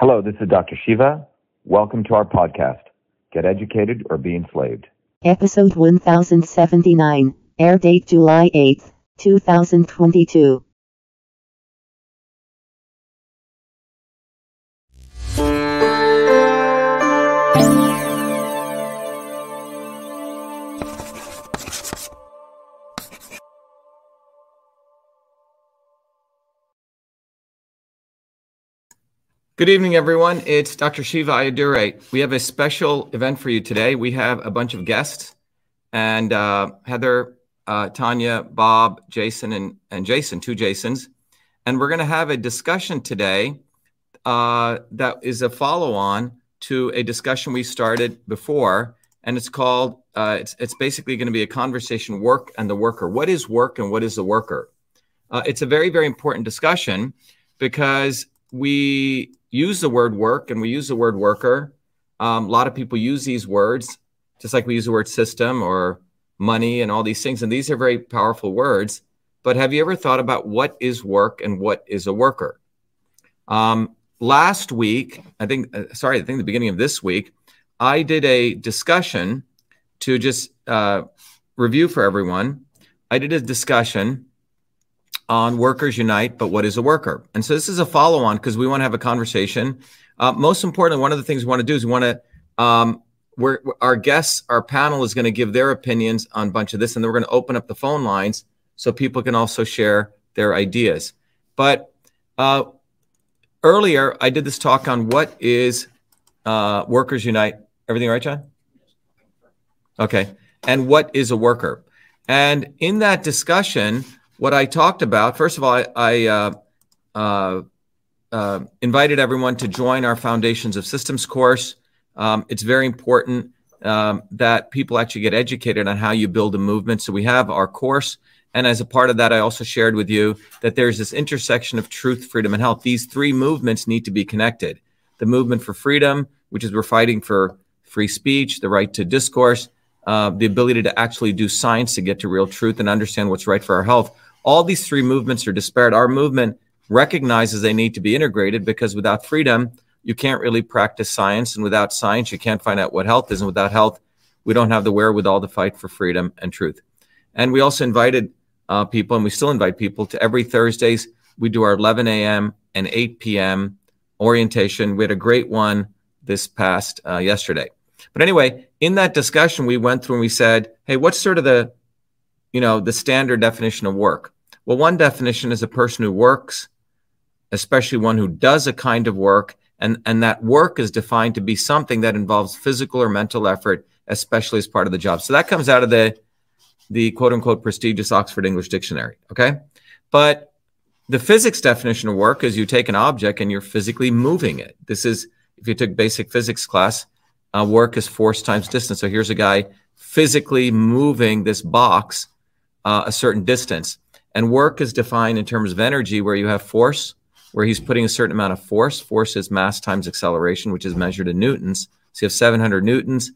Hello, this is Dr. Shiva. Welcome to our podcast, Get Educated or Be Enslaved. Episode 1079, air date July 8, 2022. Good evening, everyone. It's Dr. Shiva Ayyadurai. We have a special event for you today. We have a bunch of guests, and uh, Heather, uh, Tanya, Bob, Jason, and, and Jason, two Jasons. And we're going to have a discussion today uh, that is a follow on to a discussion we started before. And it's called, uh, it's, it's basically going to be a conversation work and the worker. What is work and what is the worker? Uh, it's a very, very important discussion because we use the word work and we use the word worker. Um, a lot of people use these words, just like we use the word system or money and all these things. And these are very powerful words. But have you ever thought about what is work and what is a worker? Um, last week, I think, uh, sorry, I think the beginning of this week, I did a discussion to just uh, review for everyone. I did a discussion on Workers Unite, but what is a worker? And so this is a follow on because we want to have a conversation. Uh, most importantly, one of the things we want to do is we want to, um, we're, our guests, our panel is going to give their opinions on a bunch of this, and then we're going to open up the phone lines so people can also share their ideas. But uh, earlier, I did this talk on what is uh, Workers Unite. Everything right, John? Okay. And what is a worker? And in that discussion, what I talked about, first of all, I, I uh, uh, uh, invited everyone to join our Foundations of Systems course. Um, it's very important um, that people actually get educated on how you build a movement. So we have our course. And as a part of that, I also shared with you that there's this intersection of truth, freedom, and health. These three movements need to be connected. The movement for freedom, which is we're fighting for free speech, the right to discourse, uh, the ability to actually do science to get to real truth and understand what's right for our health all these three movements are disparate. Our movement recognizes they need to be integrated because without freedom, you can't really practice science. And without science, you can't find out what health is. And without health, we don't have the wherewithal to fight for freedom and truth. And we also invited uh, people, and we still invite people to every Thursdays. We do our 11 a.m. and 8 p.m. orientation. We had a great one this past uh, yesterday. But anyway, in that discussion, we went through and we said, hey, what's sort of the you know, the standard definition of work? Well, one definition is a person who works, especially one who does a kind of work, and, and that work is defined to be something that involves physical or mental effort, especially as part of the job. So that comes out of the the quote unquote prestigious Oxford English Dictionary. Okay. But the physics definition of work is you take an object and you're physically moving it. This is, if you took basic physics class, uh, work is force times distance. So here's a guy physically moving this box uh, a certain distance. And work is defined in terms of energy, where you have force, where he's putting a certain amount of force. Force is mass times acceleration, which is measured in newtons. So you have 700 newtons,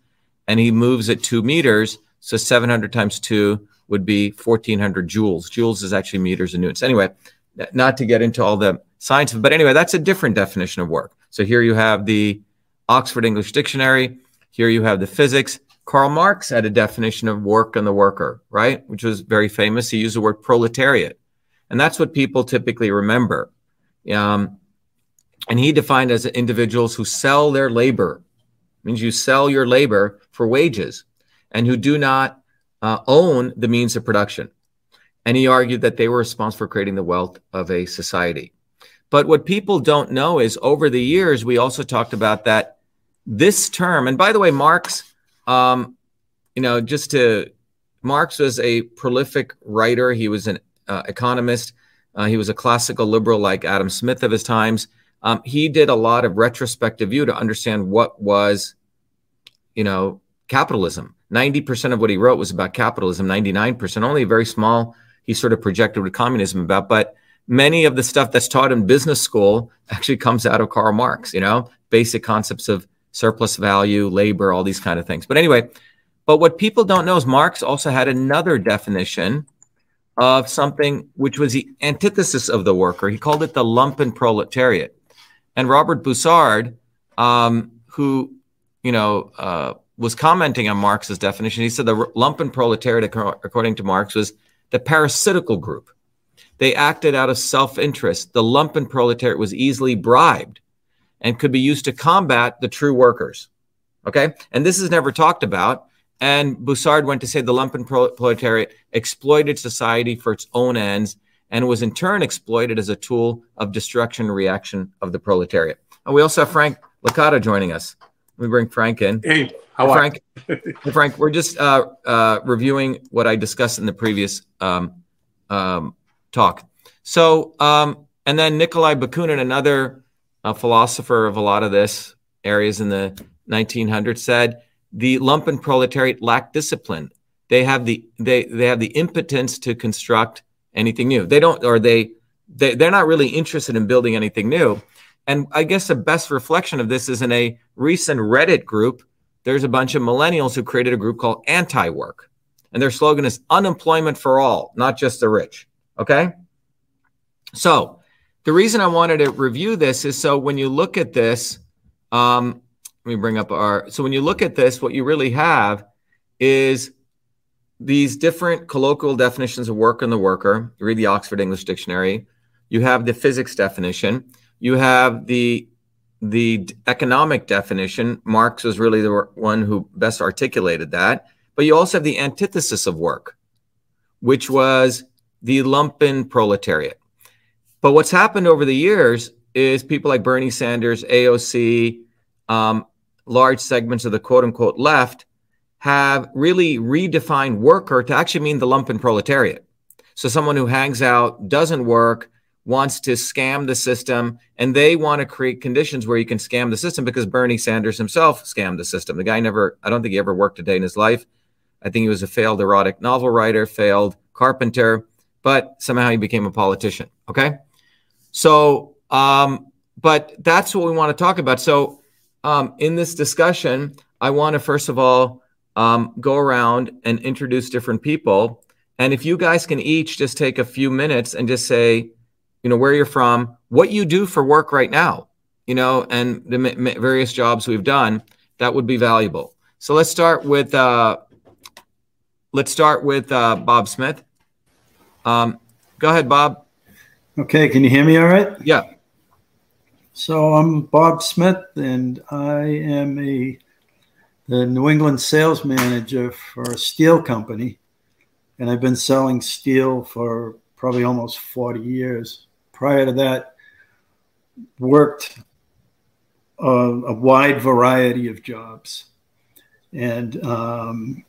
and he moves at two meters. So 700 times two would be 1400 joules. Joules is actually meters and newtons. Anyway, not to get into all the science, but anyway, that's a different definition of work. So here you have the Oxford English Dictionary. Here you have the physics. Karl Marx had a definition of work and the worker, right? Which was very famous. He used the word proletariat. And that's what people typically remember. Um, and he defined as individuals who sell their labor, it means you sell your labor for wages, and who do not uh, own the means of production. And he argued that they were responsible for creating the wealth of a society. But what people don't know is over the years, we also talked about that this term, and by the way, Marx um, you know, just to Marx was a prolific writer. He was an uh, economist. Uh, he was a classical liberal like Adam Smith of his times. Um, he did a lot of retrospective view to understand what was, you know, capitalism. 90% of what he wrote was about capitalism, 99%, only a very small, he sort of projected what communism about. But many of the stuff that's taught in business school actually comes out of Karl Marx, you know, basic concepts of surplus value, labor, all these kind of things. But anyway, but what people don't know is Marx also had another definition of something which was the antithesis of the worker. He called it the lumpen proletariat. And Robert Bussard, um, who, you know, uh, was commenting on Marx's definition, he said the lumpen proletariat, according to Marx, was the parasitical group. They acted out of self interest. The lumpen proletariat was easily bribed and could be used to combat the true workers. Okay. And this is never talked about. And Bussard went to say the lumpen proletariat exploited society for its own ends and was in turn exploited as a tool of destruction and reaction of the proletariat. And we also have Frank Licata joining us. Let me bring Frank in. Hey, how are Frank? hey, Frank, we're just uh, uh, reviewing what I discussed in the previous um, um, talk. So, um, and then Nikolai Bakunin, another uh, philosopher of a lot of this areas in the 1900s, said the lumpen proletariat lack discipline. They have the they they have the impotence to construct anything new. They don't, or they they they're not really interested in building anything new. And I guess the best reflection of this is in a recent Reddit group. There's a bunch of millennials who created a group called Anti Work, and their slogan is unemployment for all, not just the rich. Okay. So the reason I wanted to review this is so when you look at this, um, let me bring up our. So when you look at this, what you really have is these different colloquial definitions of work and the worker. You read the Oxford English Dictionary. You have the physics definition. You have the the economic definition. Marx was really the one who best articulated that. But you also have the antithesis of work, which was the lumpen proletariat. But what's happened over the years is people like Bernie Sanders, AOC, um, large segments of the quote unquote left have really redefined worker to actually mean the lumpen proletariat. So someone who hangs out, doesn't work, wants to scam the system, and they want to create conditions where you can scam the system because Bernie Sanders himself scammed the system. The guy never, I don't think he ever worked a day in his life. I think he was a failed erotic novel writer, failed carpenter, but somehow he became a politician. Okay. So, um, but that's what we want to talk about. So, um, in this discussion, I want to first of all um, go around and introduce different people. And if you guys can each just take a few minutes and just say, you know, where you're from, what you do for work right now, you know, and the m- various jobs we've done, that would be valuable. So let's start with uh, let's start with uh, Bob Smith. Um, go ahead, Bob. Okay, can you hear me all right? Yeah. So I'm Bob Smith, and I am a the New England sales manager for a steel company, and I've been selling steel for probably almost 40 years. Prior to that, worked a, a wide variety of jobs, and um,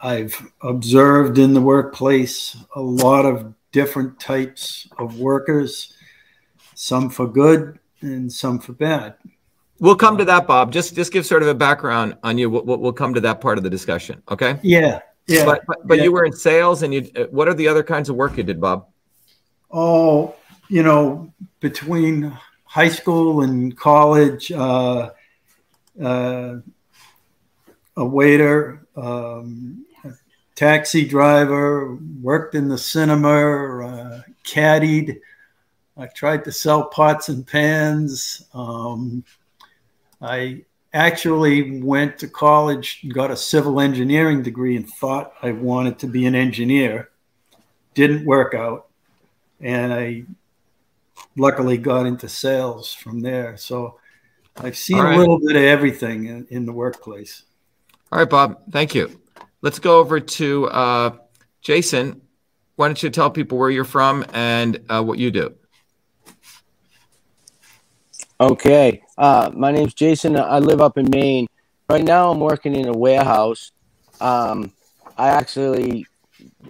I've observed in the workplace a lot of different types of workers, some for good and some for bad. We'll come to that, Bob. Just just give sort of a background on you. We'll, we'll come to that part of the discussion. Okay. Yeah. Yeah. But but, but yeah. you were in sales, and you. What are the other kinds of work you did, Bob? Oh, you know, between high school and college, uh, uh, a waiter, um, taxi driver, worked in the cinema, uh, caddied. I tried to sell pots and pans. Um, I actually went to college, got a civil engineering degree, and thought I wanted to be an engineer. Didn't work out. And I luckily got into sales from there. So I've seen right. a little bit of everything in, in, the workplace. All right, Bob. Thank you. Let's go over to uh, Jason. Why don't you tell people where you're from and uh, what you do? Okay. Uh, my name's Jason. I live up in Maine. Right now, I'm working in a warehouse. Um, I actually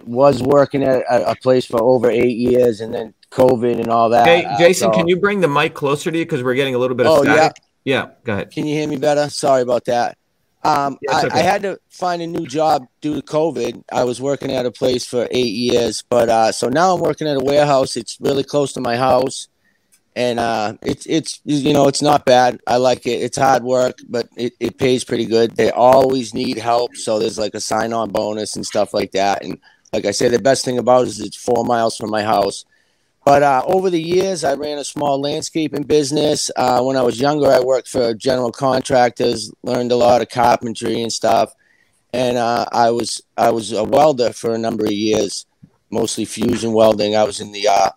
was working at a, a, place for over eight years, and then COVID and all that. Hey, Jason, uh, so, can you bring the mic closer to you because we're getting a little bit of oh, static? Yeah. yeah, go ahead. Can you hear me better? Sorry about that. Um, yeah, I, okay. I, had to find a new job due to COVID. I was working at a place for eight years, but uh, so now I'm working at a warehouse. It's really close to my house and uh, it's it's you know it's not bad. I like it. It's hard work, but it, it pays pretty good. They always need help, so there's like a sign on bonus and stuff like that. And like I said, the best thing about it is it's four miles from my house. But uh, over the years, I ran a small landscaping business. Uh, when I was younger, I worked for general contractors, learned a lot of carpentry and stuff, and uh, I was I was a welder for a number of years, mostly fusion welding. I was in the uh,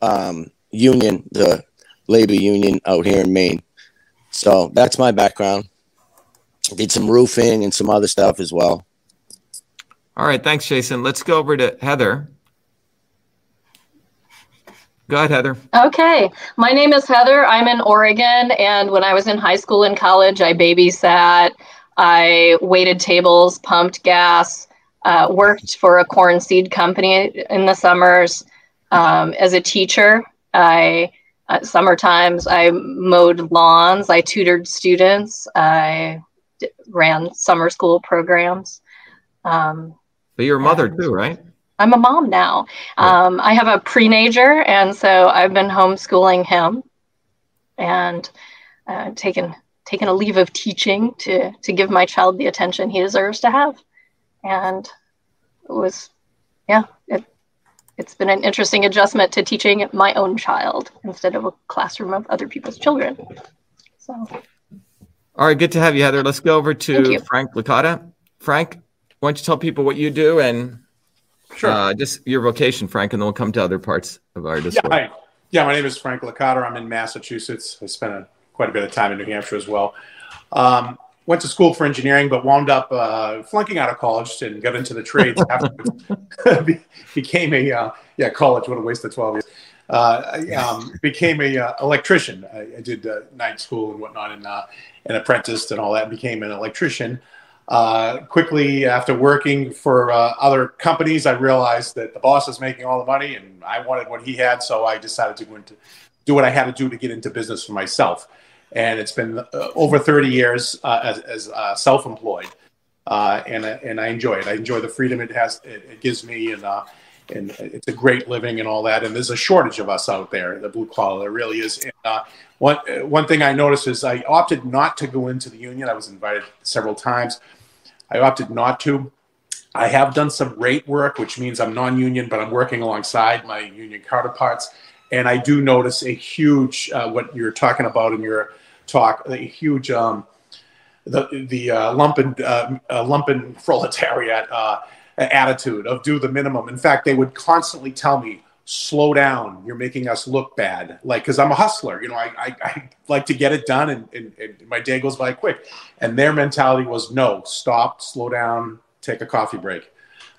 um, union, the labor union out here in Maine. So that's my background. Did some roofing and some other stuff as well. All right, thanks, Jason. Let's go over to Heather. Go ahead, Heather. Okay. My name is Heather. I'm in Oregon. And when I was in high school and college, I babysat, I waited tables, pumped gas, uh, worked for a corn seed company in the summers. Um, as a teacher, I uh, summer times I mowed lawns, I tutored students, I d- ran summer school programs. Um, but you're a mother too, right? I'm a mom now. Um, I have a prenager, and so I've been homeschooling him and uh, taken taken a leave of teaching to to give my child the attention he deserves to have. And it was, yeah, it it's been an interesting adjustment to teaching my own child instead of a classroom of other people's children. So. All right, good to have you, Heather. Let's go over to Frank Licata. Frank, why don't you tell people what you do and Sure. Uh, just your vocation, Frank, and then we'll come to other parts of our discussion. Yeah, yeah, my name is Frank Licata. I'm in Massachusetts. I spent a, quite a bit of time in New Hampshire as well. Um, went to school for engineering, but wound up uh, flunking out of college and got into the trades afterwards. became a uh, yeah college. What a waste of twelve years. Uh, I um, became a uh, electrician. I, I did uh, night school and whatnot, and uh, and apprenticed and all that. Became an electrician. Uh, quickly after working for uh, other companies, I realized that the boss was making all the money and I wanted what he had. So I decided to go into do what I had to do to get into business for myself. And it's been uh, over 30 years uh, as, as uh, self-employed. and, and I enjoy it. I enjoy the freedom it has, it, it gives me and, and it's a great living and all that. And there's a shortage of us out there, the blue collar, there really is. And, one, one thing I noticed is I opted not to go into the union. I was invited several times. I opted not to. I have done some rate work, which means I'm non-union, but I'm working alongside my union counterparts. And I do notice a huge, uh, what you're talking about in your talk, a huge, um, the the uh, lumpen uh, uh, lumpen proletariat uh, attitude of do the minimum. In fact, they would constantly tell me, "Slow down, you're making us look bad." Like, because I'm a hustler, you know, I, I, I, like to get it done, and, and, and my day goes by quick. And their mentality was no, stop, slow down, take a coffee break.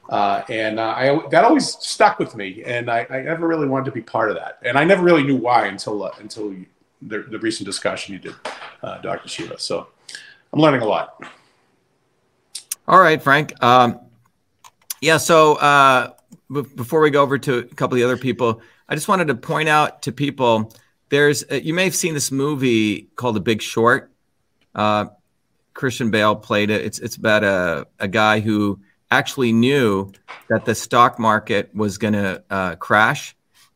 Uh, and uh, I, that always stuck with me, and I, I, never really wanted to be part of that. And I never really knew why until uh, until the, the, recent discussion you did, uh, Dr. Shiva. So I'm learning a lot. All right, Frank. Um, yeah. So uh, before we go over to a couple of the other people, I just wanted to point out to people there's uh, you may have seen this movie called The Big Short. Uh, Christian Bale played it. It's it's about a a guy who actually knew that the stock market was going to uh, crash,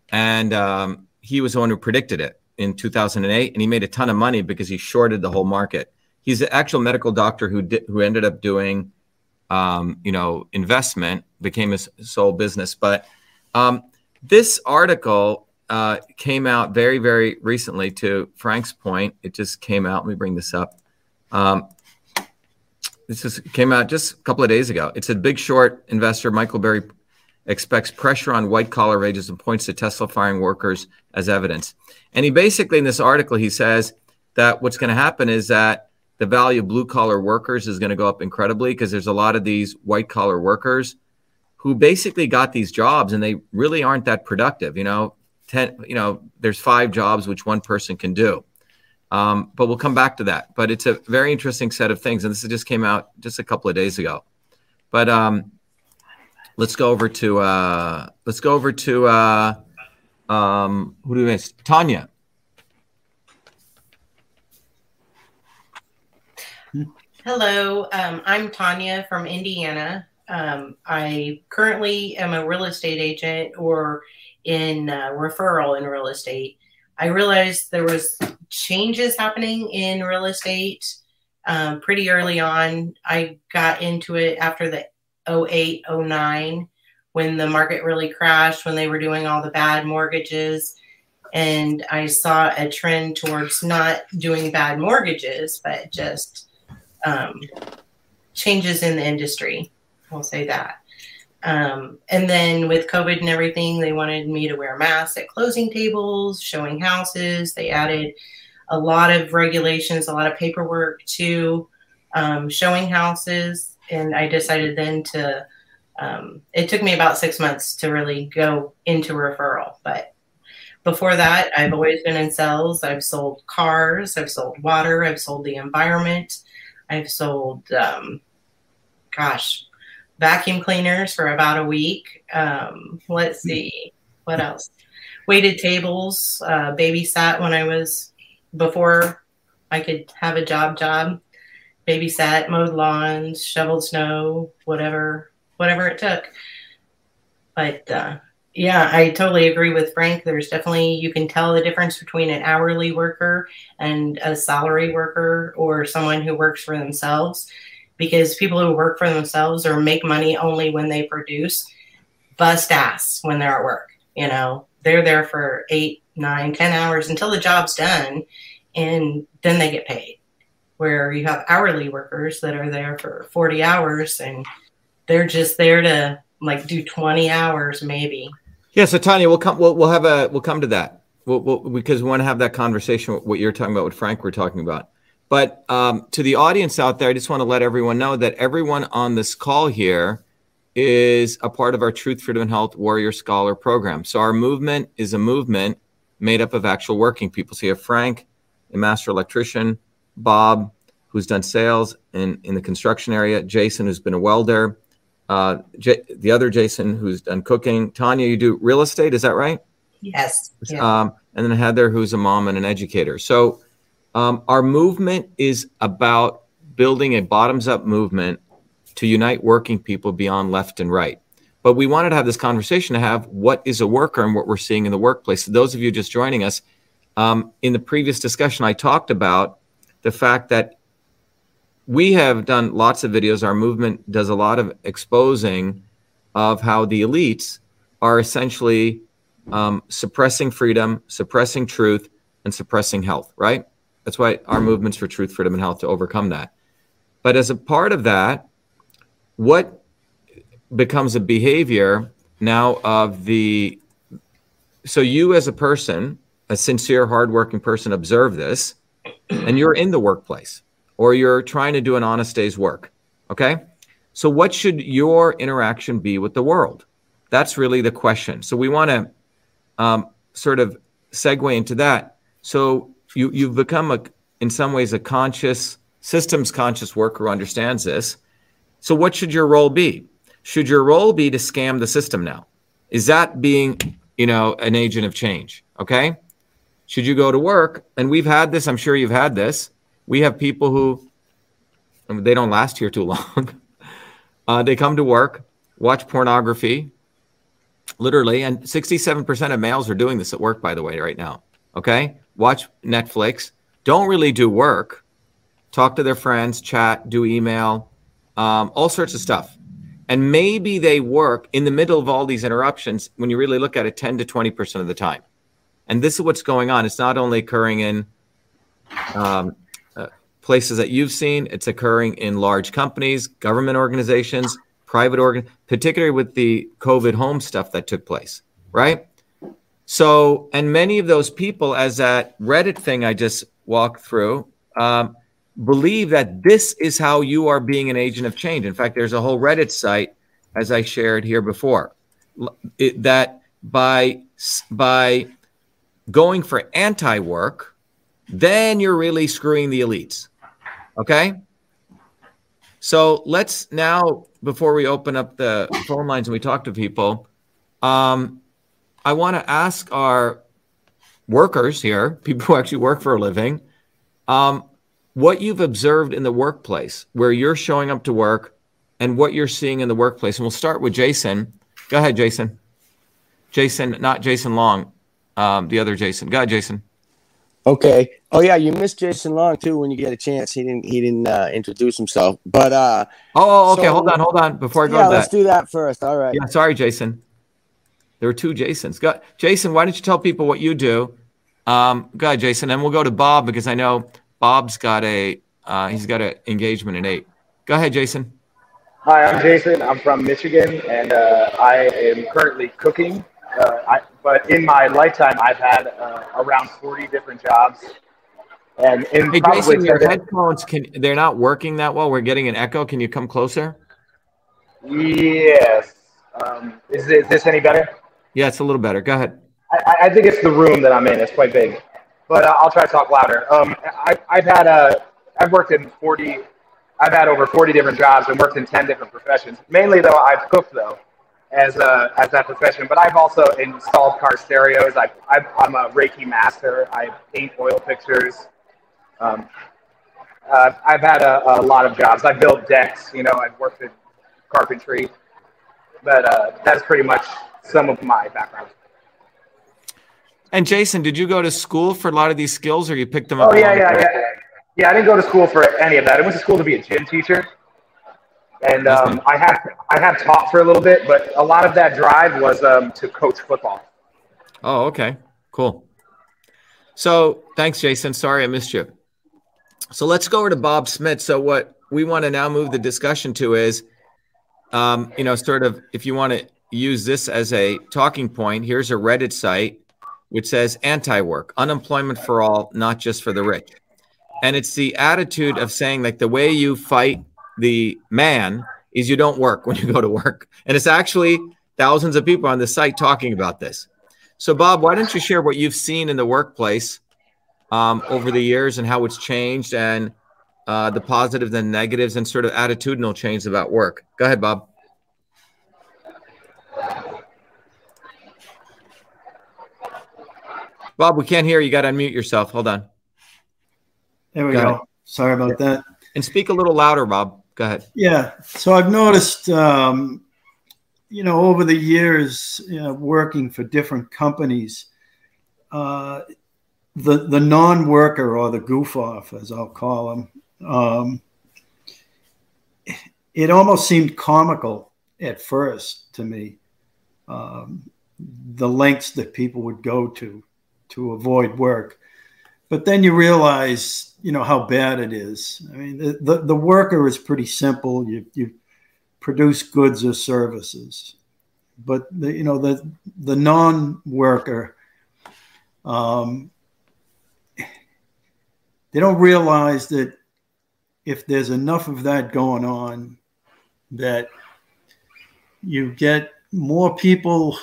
and um, he was the one who predicted it in 2008, and he made a ton of money because he shorted the whole market. He's an actual medical doctor who did, who ended up doing, um, you know, investment, became his sole business. But um, this article uh, came out very, very recently. To Frank's point, it just came out. Let me bring this up. Um, this just came out just a couple of days ago. It's a big short investor, Michael Burry, expects pressure on white collar wages and points to Tesla firing workers as evidence. And he basically, in this article, he says that what's going to happen is that the value of blue collar workers is going to go up incredibly because there's a lot of these white collar workers who basically got these jobs and they really aren't that productive. You know, 10, you know, there's five jobs which one person can do. Um, but we'll come back to that. But it's a very interesting set of things, and this just came out just a couple of days ago. But um, let's go over to uh, let's go over to uh, um, who do we miss? Tanya. Hello, um, I'm Tanya from Indiana. Um, I currently am a real estate agent or in uh, referral in real estate. I realized there was changes happening in real estate um, pretty early on. I got into it after the 08, 09 when the market really crashed, when they were doing all the bad mortgages. And I saw a trend towards not doing bad mortgages, but just um, changes in the industry. We'll say that. Um, and then with COVID and everything, they wanted me to wear masks at closing tables, showing houses. They added a lot of regulations, a lot of paperwork to um, showing houses. And I decided then to, um, it took me about six months to really go into referral. But before that, I've always been in sales. I've sold cars, I've sold water, I've sold the environment, I've sold, um, gosh, vacuum cleaners for about a week. Um, let's see, what else? Weighted tables, uh, babysat when I was before I could have a job job. Babysat, mowed lawns, shoveled snow, whatever, whatever it took. But uh, yeah, I totally agree with Frank. There's definitely you can tell the difference between an hourly worker and a salary worker or someone who works for themselves because people who work for themselves or make money only when they produce bust ass when they're at work. You know, they're there for eight, nine, ten hours until the job's done, and then they get paid. Where you have hourly workers that are there for 40 hours and they're just there to like do 20 hours maybe. Yeah, so Tanya, we'll come. We'll, we'll have a. We'll come to that. We'll, we'll, because we want to have that conversation. What you're talking about, what Frank we're talking about. But um, to the audience out there, I just want to let everyone know that everyone on this call here is a part of our Truth, Freedom, and Health Warrior Scholar program. So our movement is a movement made up of actual working people. So you have Frank, a master electrician, Bob, who's done sales in, in the construction area, Jason, who's been a welder, uh, J- the other Jason, who's done cooking, Tanya, you do real estate, is that right? Yes. Yeah. Um, and then Heather, who's a mom and an educator. So um, our movement is about building a bottoms up movement to unite working people beyond left and right. But we wanted to have this conversation to have what is a worker and what we're seeing in the workplace. So those of you just joining us, um, in the previous discussion, I talked about the fact that we have done lots of videos. Our movement does a lot of exposing of how the elites are essentially um, suppressing freedom, suppressing truth, and suppressing health, right? That's why our movements for truth, freedom, and health to overcome that. But as a part of that, what becomes a behavior now of the so you as a person, a sincere, hardworking person, observe this, and you're in the workplace or you're trying to do an honest day's work. Okay. So, what should your interaction be with the world? That's really the question. So, we want to um, sort of segue into that. So, you you've become a in some ways a conscious systems conscious worker who understands this. So what should your role be? Should your role be to scam the system now? Is that being, you know, an agent of change? Okay? Should you go to work? And we've had this, I'm sure you've had this. We have people who I mean, they don't last here too long. uh, they come to work, watch pornography, literally, and 67% of males are doing this at work, by the way, right now. Okay? watch Netflix, don't really do work, talk to their friends, chat, do email, um, all sorts of stuff. And maybe they work in the middle of all these interruptions when you really look at it 10 to 20% of the time. And this is what's going on. It's not only occurring in um, places that you've seen, it's occurring in large companies, government organizations, private organ, particularly with the COVID home stuff that took place, right? So, and many of those people, as that Reddit thing I just walked through, um, believe that this is how you are being an agent of change. In fact, there's a whole Reddit site, as I shared here before, it, that by by going for anti-work, then you're really screwing the elites. Okay. So let's now, before we open up the phone lines and we talk to people, um, I want to ask our workers here, people who actually work for a living, um, what you've observed in the workplace where you're showing up to work and what you're seeing in the workplace. And we'll start with Jason. Go ahead, Jason. Jason, not Jason Long, um, the other Jason. Go ahead, Jason. Okay. Oh yeah, you missed Jason Long too when you get a chance. He didn't he didn't uh, introduce himself. But uh Oh, okay, so, hold on, hold on. Before I go yeah, to let's do that first. All right. Yeah, sorry, Jason. There were two Jasons. Go, Jason, why don't you tell people what you do? Um, go ahead, Jason, and we'll go to Bob because I know Bob's got a uh, he's got an engagement at eight. Go ahead, Jason. Hi, I'm Jason. I'm from Michigan, and uh, I am currently cooking. Uh, I, but in my lifetime, I've had uh, around 40 different jobs. And in hey, Jason, your headphones can they're not working that well. We're getting an echo. Can you come closer? Yes. Um, is, is this any better? Yeah, it's a little better. Go ahead. I, I think it's the room that I'm in. It's quite big, but uh, I'll try to talk louder. Um, I, I've had a, I've worked in 40, I've had over 40 different jobs and worked in 10 different professions. Mainly though, I've cooked though as a, as that profession, but I've also installed car stereos. I, I, I'm a Reiki master. I paint oil pictures. Um, uh, I've had a, a, lot of jobs. I've built decks. You know, I've worked in carpentry, but uh, that's pretty much some of my background. And Jason, did you go to school for a lot of these skills, or you picked them up? Oh yeah, yeah, yeah, yeah. I didn't go to school for any of that. I went to school to be a gym teacher, and um, I have I have taught for a little bit, but a lot of that drive was um, to coach football. Oh, okay, cool. So thanks, Jason. Sorry I missed you. So let's go over to Bob Smith. So what we want to now move the discussion to is, um, you know, sort of if you want to use this as a talking point, here's a Reddit site which says anti-work, unemployment for all, not just for the rich. And it's the attitude of saying like the way you fight the man is you don't work when you go to work. And it's actually thousands of people on the site talking about this. So Bob, why don't you share what you've seen in the workplace um, over the years and how it's changed and uh, the positives and negatives and sort of attitudinal change about work. Go ahead, Bob. Bob, we can't hear you. You got to unmute yourself. Hold on. There we go. go. Sorry about that. And speak a little louder, Bob. Go ahead. Yeah. So I've noticed, um, you know, over the years, you know, working for different companies, uh, the the non-worker or the goof off, as I'll call them, um, it almost seemed comical at first to me. Um, the lengths that people would go to to avoid work, but then you realize, you know, how bad it is. I mean, the the, the worker is pretty simple. You you produce goods or services, but the you know the the non-worker. Um, they don't realize that if there's enough of that going on, that you get more people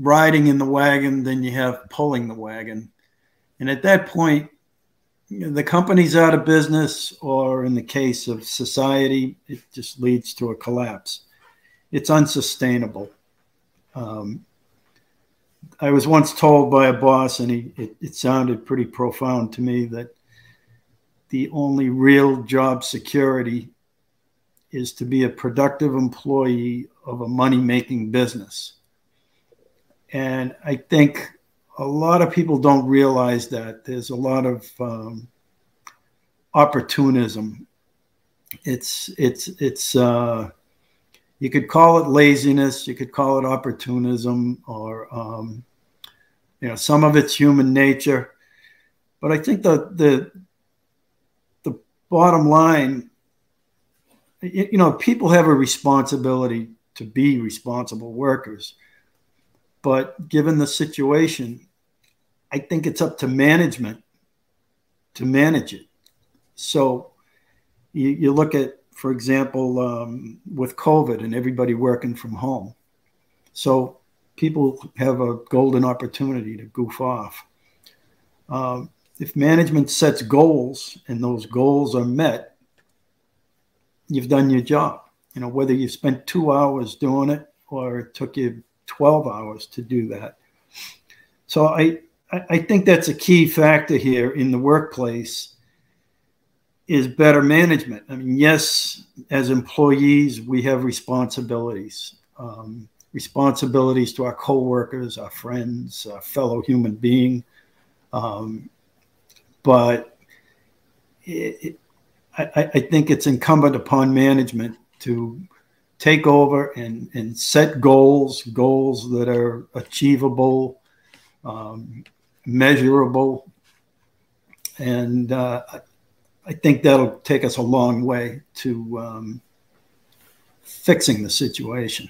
riding in the wagon than you have pulling the wagon. And at that point, you know, the company's out of business, or in the case of society, it just leads to a collapse. It's unsustainable. Um, I was once told by a boss, and he, it, it sounded pretty profound to me, that the only real job security is to be a productive employee of a money making business. And I think a lot of people don't realize that there's a lot of um, opportunism. It's, it's, it's, uh, you could call it laziness, you could call it opportunism, or, um, you know, some of it's human nature. But I think the, the, bottom line, you know, people have a responsibility to be responsible workers. But given the situation, I think it's up to management to manage it. So you, you look at, for example, um, with COVID and everybody working from home. So people have a golden opportunity to goof off. Um, if management sets goals and those goals are met, you've done your job. You know, whether you spent two hours doing it or it took you 12 hours to do that. So I, I think that's a key factor here in the workplace is better management. I mean, yes, as employees, we have responsibilities, um, responsibilities to our coworkers, our friends, our fellow human being. Um, but it, it, I, I think it's incumbent upon management to take over and, and set goals, goals that are achievable, um, measurable. And uh, I think that'll take us a long way to um, fixing the situation.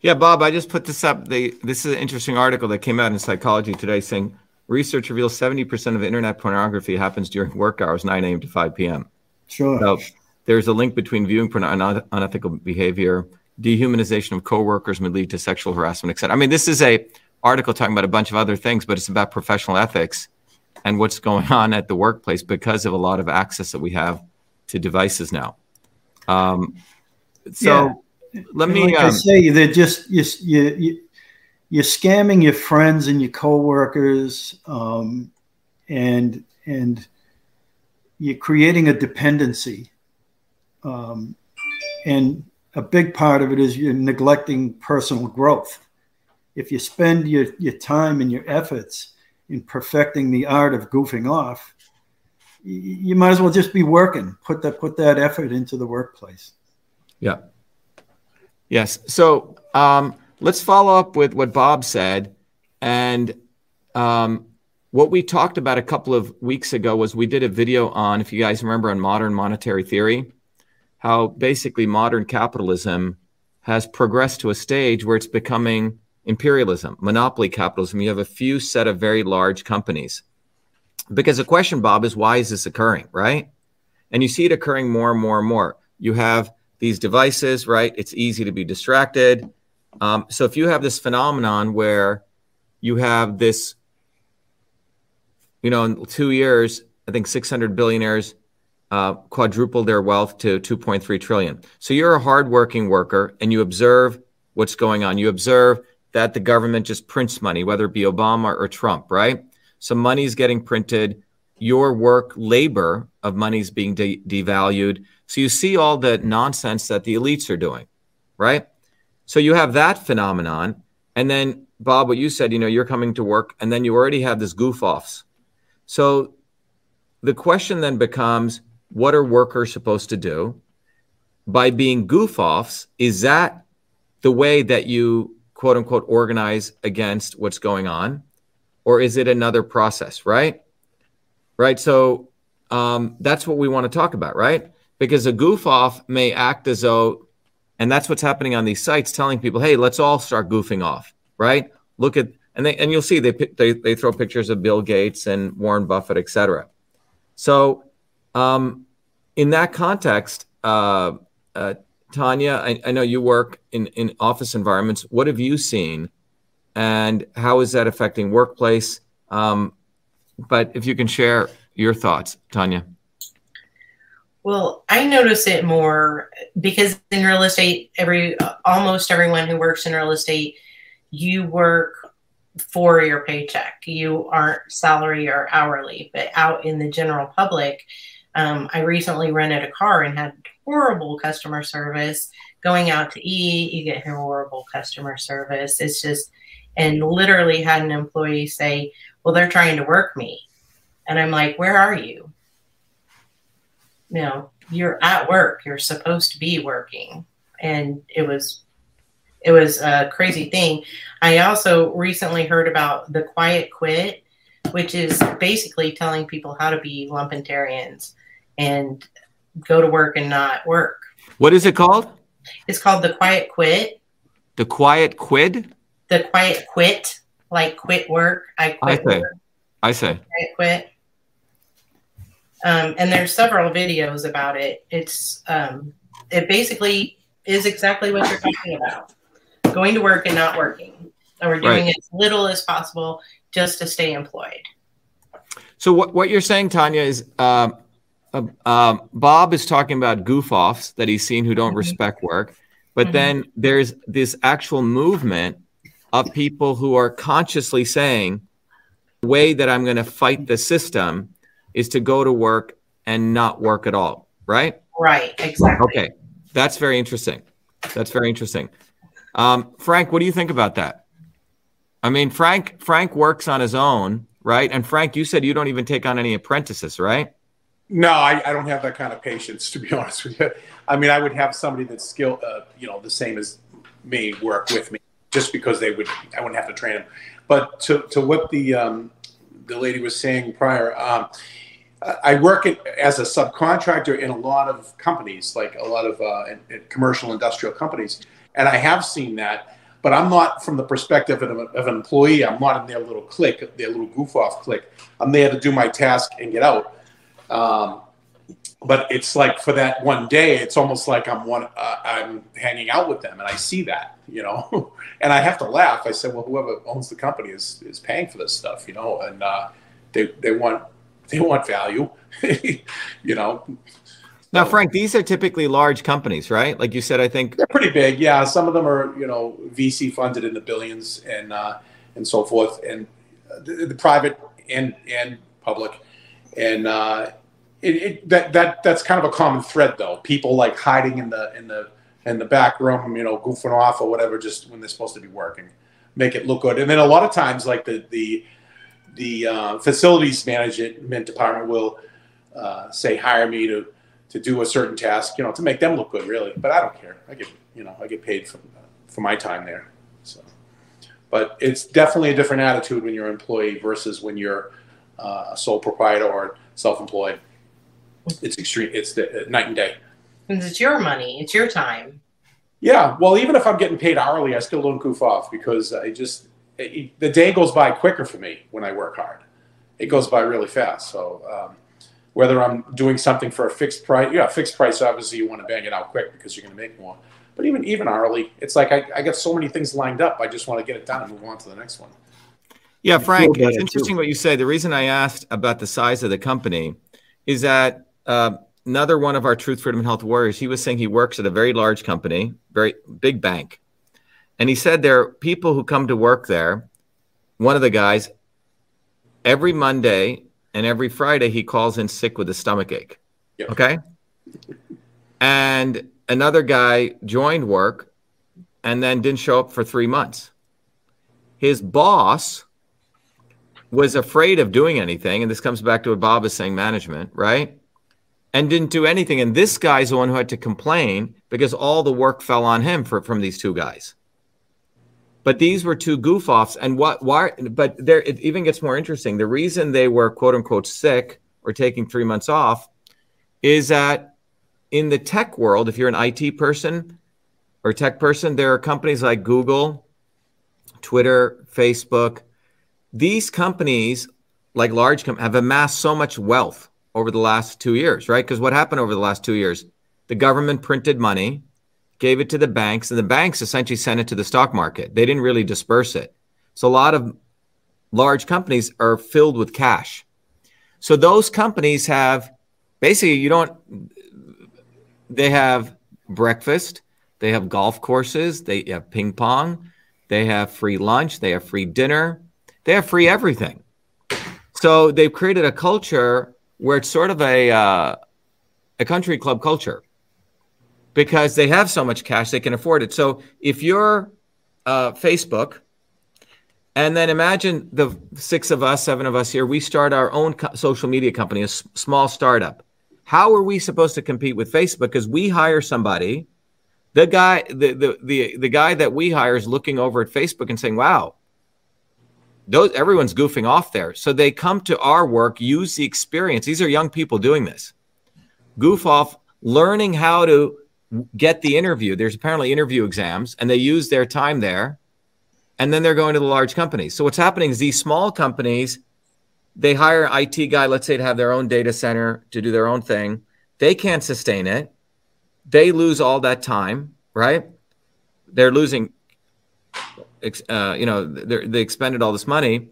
Yeah, Bob, I just put this up. They, this is an interesting article that came out in Psychology Today saying research reveals 70% of internet pornography happens during work hours, 9 a.m. to 5 p.m. Sure. So there's a link between viewing porn and unethical behavior. Dehumanization of coworkers may lead to sexual harassment, etc. I mean, this is a article talking about a bunch of other things, but it's about professional ethics and what's going on at the workplace because of a lot of access that we have to devices now. Um, so yeah. let me like um, I say, they're just you, you, you're scamming your friends and your coworkers, um, and and you're creating a dependency. Um, and a big part of it is you're neglecting personal growth. If you spend your, your time and your efforts in perfecting the art of goofing off, you might as well just be working. Put that put that effort into the workplace. Yeah. Yes. So um, let's follow up with what Bob said. And um, what we talked about a couple of weeks ago was we did a video on, if you guys remember, on modern monetary theory, how basically modern capitalism has progressed to a stage where it's becoming imperialism, monopoly capitalism. You have a few set of very large companies. Because the question, Bob, is why is this occurring, right? And you see it occurring more and more and more. You have these devices, right? It's easy to be distracted. Um, so if you have this phenomenon where you have this, you know, in two years, I think 600 billionaires uh, quadrupled their wealth to 2.3 trillion. So you're a hardworking worker and you observe what's going on. You observe that the government just prints money, whether it be Obama or Trump, right? So money is getting printed. Your work labor of money is being de- devalued. So you see all the nonsense that the elites are doing, right? So you have that phenomenon. And then, Bob, what you said, you know, you're coming to work and then you already have this goof offs. So the question then becomes what are workers supposed to do? By being goof offs, is that the way that you quote unquote organize against what's going on? Or is it another process, right? Right. So um, that's what we want to talk about, right? Because a goof off may act as though and that's what's happening on these sites, telling people, "Hey, let's all start goofing off." Right? Look at and they and you'll see they they they throw pictures of Bill Gates and Warren Buffett, etc. So, um, in that context, uh, uh, Tanya, I, I know you work in in office environments. What have you seen, and how is that affecting workplace? Um, but if you can share your thoughts, Tanya. Well, I notice it more because in real estate, every almost everyone who works in real estate, you work for your paycheck. You aren't salary or hourly, but out in the general public, um, I recently rented a car and had horrible customer service. Going out to eat, you get horrible customer service. It's just, and literally had an employee say, "Well, they're trying to work me," and I'm like, "Where are you?" you know, you're at work. You're supposed to be working. And it was it was a crazy thing. I also recently heard about the quiet quit, which is basically telling people how to be lumpentarians and go to work and not work. What is it called? It's called the quiet quit. The quiet quid? The quiet quit, like quit work. I quit. I say. Work. I say. Quiet quit. Um, and there's several videos about it. It's um, it basically is exactly what you're talking about: going to work and not working, or doing right. as little as possible just to stay employed. So what what you're saying, Tanya, is uh, uh, uh, Bob is talking about goof offs that he's seen who don't mm-hmm. respect work, but mm-hmm. then there's this actual movement of people who are consciously saying, "The way that I'm going to fight the system." is to go to work and not work at all, right? Right, exactly. Okay, that's very interesting. That's very interesting. Um, Frank, what do you think about that? I mean, Frank Frank works on his own, right? And Frank, you said you don't even take on any apprentices, right? No, I, I don't have that kind of patience, to be honest with you. I mean, I would have somebody that's skilled, uh, you know, the same as me work with me, just because they would, I wouldn't have to train them. But to, to what the um, the lady was saying prior, um, I work as a subcontractor in a lot of companies, like a lot of uh, in, in commercial industrial companies, and I have seen that. But I'm not from the perspective of, of an employee. I'm not in their little clique, their little goof off clique. I'm there to do my task and get out. Um, but it's like for that one day, it's almost like I'm one. Uh, I'm hanging out with them, and I see that, you know, and I have to laugh. I said, "Well, whoever owns the company is is paying for this stuff, you know, and uh, they they want they want value, you know." Now, Frank, these are typically large companies, right? Like you said, I think they're pretty big. Yeah, some of them are, you know, VC funded in the billions and uh, and so forth, and the, the private and and public, and uh, it, it, that that that's kind of a common thread, though. People like hiding in the in the in the back room, you know, goofing off or whatever, just when they're supposed to be working, make it look good. And then a lot of times, like the the the uh, facilities management department will uh, say, hire me to to do a certain task, you know, to make them look good, really. But I don't care. I get, you know, I get paid for for my time there. So, but it's definitely a different attitude when you're an employee versus when you're uh, a sole proprietor or self-employed. It's extreme. It's the, night and day. Because it's your money. It's your time. Yeah. Well, even if I'm getting paid hourly, I still don't goof off because I just it, the day goes by quicker for me when I work hard. It goes by really fast. So. Um, whether I'm doing something for a fixed price, yeah, fixed price. Obviously, you want to bang it out quick because you're going to make more. But even even hourly, it's like I, I got so many things lined up. I just want to get it done and move on to the next one. Yeah, Frank, it's interesting what you say. The reason I asked about the size of the company is that uh, another one of our Truth, Freedom, and Health warriors, he was saying he works at a very large company, very big bank. And he said there are people who come to work there. One of the guys, every Monday and every Friday he calls in sick with a stomach ache. Yep. Okay. And another guy joined work and then didn't show up for three months. His boss was afraid of doing anything. And this comes back to what Bob is saying management, right? And didn't do anything. And this guy's the one who had to complain because all the work fell on him for, from these two guys. But these were two goof offs. And what, why, but there, it even gets more interesting. The reason they were quote unquote sick or taking three months off is that in the tech world, if you're an IT person or tech person, there are companies like Google, Twitter, Facebook. These companies, like large companies, have amassed so much wealth over the last two years, right? Because what happened over the last two years? The government printed money gave it to the banks, and the banks essentially sent it to the stock market. They didn't really disperse it. So a lot of large companies are filled with cash. So those companies have basically you don't they have breakfast, they have golf courses, they have ping pong, they have free lunch, they have free dinner, they have free everything. So they've created a culture where it's sort of a uh, a country club culture because they have so much cash they can afford it. So if you're uh, Facebook, and then imagine the six of us, seven of us here, we start our own co- social media company, a s- small startup. How are we supposed to compete with Facebook? Because we hire somebody, the guy, the, the the the guy that we hire is looking over at Facebook and saying, "Wow, those everyone's goofing off there." So they come to our work, use the experience. These are young people doing this, goof off, learning how to get the interview. There's apparently interview exams, and they use their time there, and then they're going to the large companies. So what's happening is these small companies, they hire an IT guy, let's say, to have their own data center to do their own thing. They can't sustain it. They lose all that time, right? They're losing, uh, you know, they expended all this money,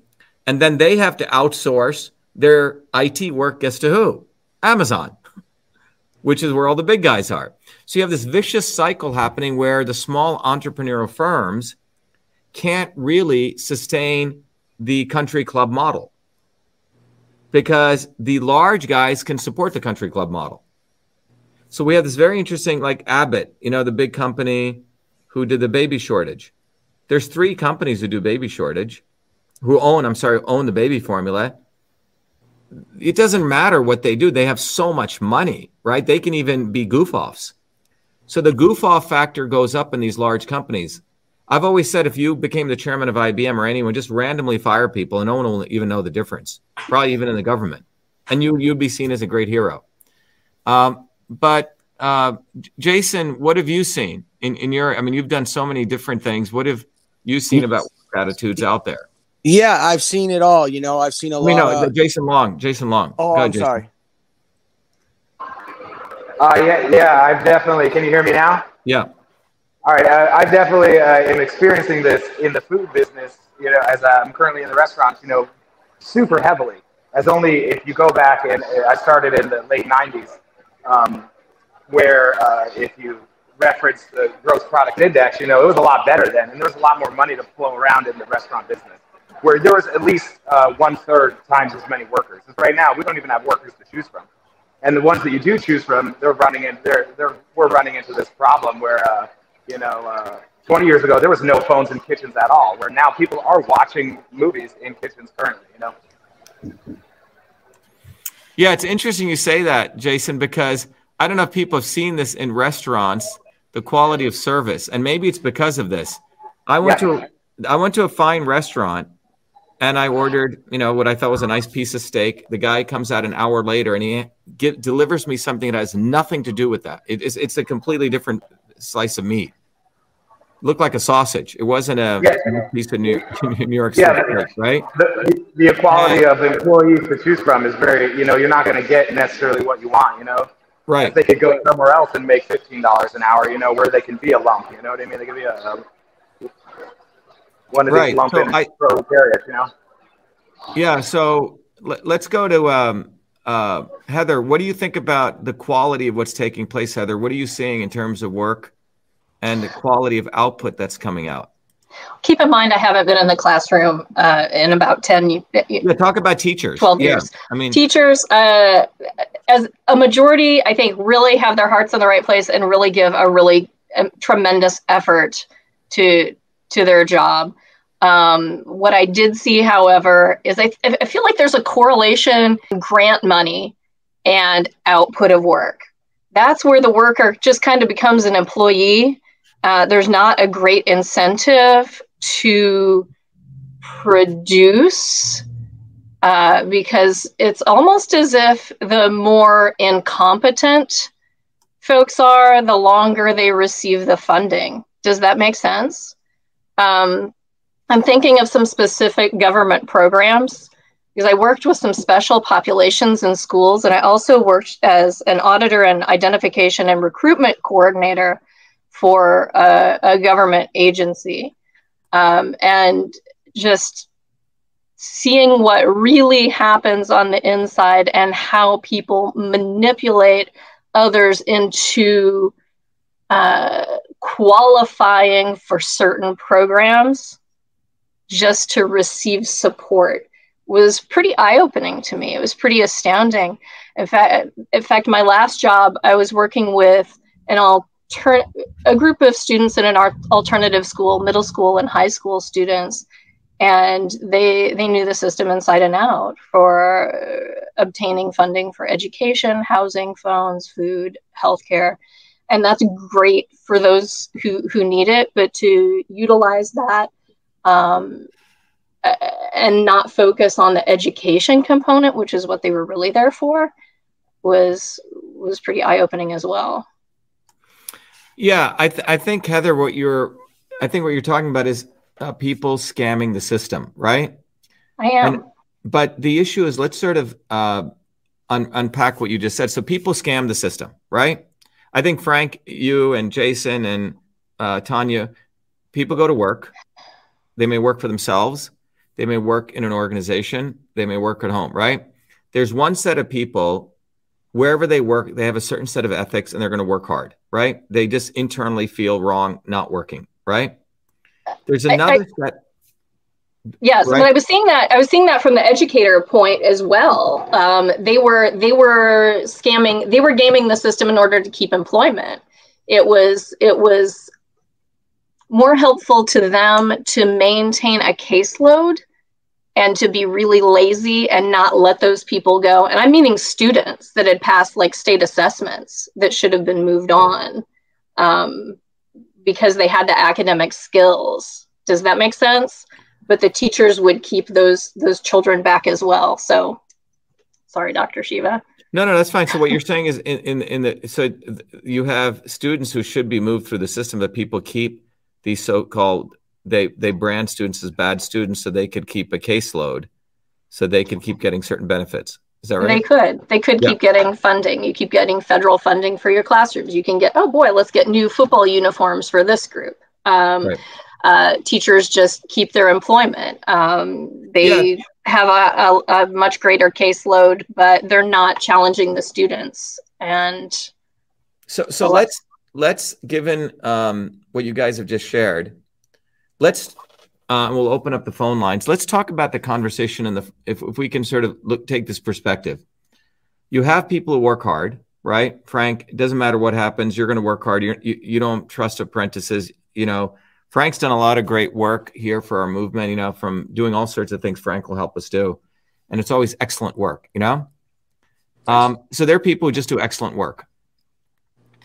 and then they have to outsource their IT work. Gets to who? Amazon, which is where all the big guys are. So you have this vicious cycle happening where the small entrepreneurial firms can't really sustain the country club model because the large guys can support the country club model. So we have this very interesting, like Abbott, you know, the big company who did the baby shortage. There's three companies who do baby shortage. who own, I'm sorry, own the baby formula, it doesn't matter what they do. They have so much money, right? They can even be goof offs. So the goof off factor goes up in these large companies. I've always said if you became the chairman of IBM or anyone, just randomly fire people and no one will even know the difference, probably even in the government. And you, you'd be seen as a great hero. Um, but uh, Jason, what have you seen in, in your, I mean, you've done so many different things. What have you seen about attitudes out there? Yeah, I've seen it all. You know, I've seen a lot. No, of... Jason Long. Jason Long. Oh, ahead, I'm Jason. sorry. Uh, yeah, yeah, I've definitely. Can you hear me now? Yeah. All right, uh, I definitely uh, am experiencing this in the food business. You know, as I'm currently in the restaurants, you know, super heavily. As only if you go back and I started in the late '90s, um, where uh, if you reference the gross product index, you know, it was a lot better then, and there was a lot more money to flow around in the restaurant business where there was at least uh, one third times as many workers. Because right now we don't even have workers to choose from, and the ones that you do choose from, they're running in. They're they're we're running into this problem where uh, you know. Uh, 20 years ago, there was no phones in kitchens at all. Where now people are watching movies in kitchens currently. You know. Yeah, it's interesting you say that, Jason, because I don't know if people have seen this in restaurants, the quality of service, and maybe it's because of this. I went yeah. to I went to a fine restaurant and I ordered, you know, what I thought was a nice piece of steak. The guy comes out an hour later and he get, delivers me something that has nothing to do with that. It, it's, it's a completely different slice of meat. Looked like a sausage. It wasn't a yeah. piece of New, New York yeah, steak, right? The, the equality and, of employees to choose from is very, you know, you're not going to get necessarily what you want, you know? Right. If they could go somewhere else and make $15 an hour, you know, where they can be a lump, you know what I mean? They could be a, a one of right. these lump so I, areas, you know? Yeah. So let, us go to um, uh, Heather. What do you think about the quality of what's taking place, Heather? What are you seeing in terms of work and the quality of output that's coming out? Keep in mind, I haven't been in the classroom uh, in about 10 Yeah, talk about teachers. 12 yeah. years. I mean, teachers, uh, as a majority, I think, really have their hearts in the right place and really give a really um, tremendous effort to to their job. Um, what I did see, however, is I, I feel like there's a correlation grant money and output of work. That's where the worker just kind of becomes an employee. Uh, there's not a great incentive to produce uh, because it's almost as if the more incompetent folks are, the longer they receive the funding. Does that make sense? Um, I'm thinking of some specific government programs because I worked with some special populations in schools, and I also worked as an auditor and identification and recruitment coordinator for a, a government agency. Um, and just seeing what really happens on the inside and how people manipulate others into uh, qualifying for certain programs just to receive support was pretty eye-opening to me. It was pretty astounding. In fact, in fact, my last job, I was working with an alter- a group of students in an alternative school, middle school and high school students, and they they knew the system inside and out for obtaining funding for education, housing, phones, food, healthcare. And that's great for those who who need it but to utilize that um, and not focus on the education component which is what they were really there for was was pretty eye-opening as well. Yeah i th- i think heather what you're i think what you're talking about is uh, people scamming the system right i am and, but the issue is let's sort of uh, un- unpack what you just said so people scam the system right I think Frank, you and Jason and uh, Tanya, people go to work. They may work for themselves. They may work in an organization. They may work at home, right? There's one set of people wherever they work, they have a certain set of ethics and they're going to work hard, right? They just internally feel wrong not working, right? There's another I, I, set Yes, right. I was seeing that, I was seeing that from the educator point as well. Um, they were they were scamming, they were gaming the system in order to keep employment. It was it was more helpful to them to maintain a caseload and to be really lazy and not let those people go. And I'm meaning students that had passed like state assessments that should have been moved on um, because they had the academic skills. Does that make sense? But the teachers would keep those those children back as well. So, sorry, Dr. Shiva. No, no, that's fine. So what you're saying is in, in, in the so you have students who should be moved through the system, but people keep these so-called they they brand students as bad students so they could keep a caseload, so they could keep getting certain benefits. Is that right? They could. They could yeah. keep getting funding. You keep getting federal funding for your classrooms. You can get oh boy, let's get new football uniforms for this group. Um, right. uh, teachers just keep their employment. Um, they yeah. have a, a, a much greater caseload, but they're not challenging the students. And so, so let's let's given um, what you guys have just shared, let's uh, we'll open up the phone lines. Let's talk about the conversation and the if, if we can sort of look take this perspective. You have people who work hard, right? Frank, it doesn't matter what happens, you're going to work hard. You're, you you don't trust apprentices. You know, Frank's done a lot of great work here for our movement. You know, from doing all sorts of things. Frank will help us do, and it's always excellent work. You know, um, so there are people who just do excellent work.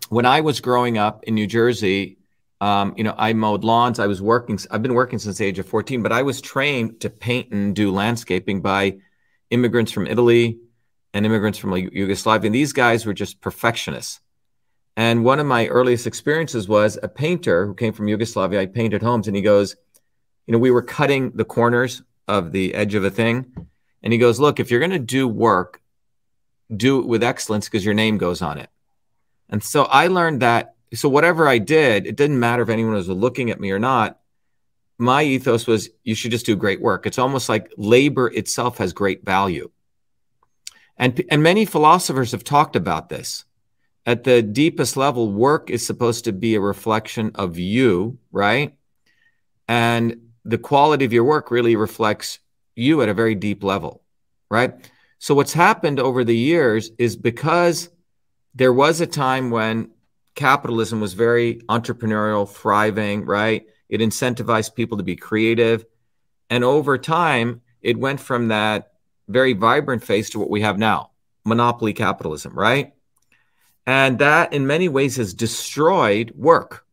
When I was growing up in New Jersey, um, you know, I mowed lawns. I was working. I've been working since the age of 14, but I was trained to paint and do landscaping by immigrants from Italy and immigrants from like, Yugoslavia. And these guys were just perfectionists. And one of my earliest experiences was a painter who came from Yugoslavia. I painted homes, and he goes, you know, we were cutting the corners of the edge of a thing, and he goes, look, if you're going to do work, do it with excellence because your name goes on it. And so I learned that so whatever I did, it didn't matter if anyone was looking at me or not. My ethos was you should just do great work. It's almost like labor itself has great value. And, and many philosophers have talked about this. At the deepest level, work is supposed to be a reflection of you, right? And the quality of your work really reflects you at a very deep level, right? So, what's happened over the years is because there was a time when capitalism was very entrepreneurial, thriving, right? It incentivized people to be creative. And over time, it went from that very vibrant phase to what we have now monopoly capitalism, right? And that in many ways has destroyed work,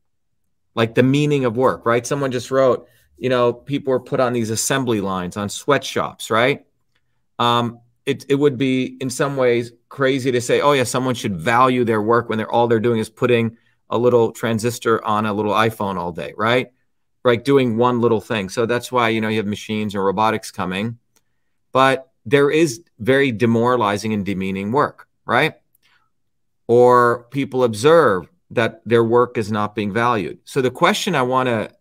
like the meaning of work, right? Someone just wrote, you know, people were put on these assembly lines on sweatshops, right? Um, it, it would be in some ways crazy to say, oh yeah, someone should value their work when they're all they're doing is putting a little transistor on a little iPhone all day, right? Like doing one little thing. So that's why you know you have machines and robotics coming, but there is very demoralizing and demeaning work, right? Or people observe that their work is not being valued. So the question I want to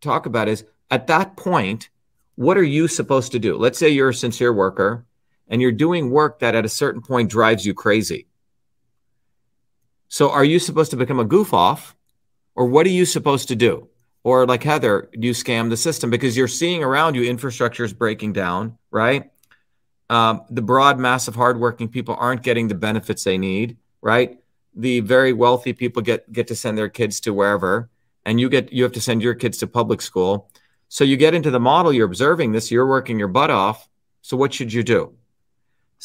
talk about is at that point, what are you supposed to do? Let's say you're a sincere worker and you're doing work that at a certain point drives you crazy. So are you supposed to become a goof off or what are you supposed to do? Or like Heather, you scam the system because you're seeing around you infrastructure is breaking down, right? Um, the broad mass of hardworking people aren't getting the benefits they need, right? The very wealthy people get get to send their kids to wherever, and you get you have to send your kids to public school. So you get into the model, you're observing this, you're working your butt off. So what should you do?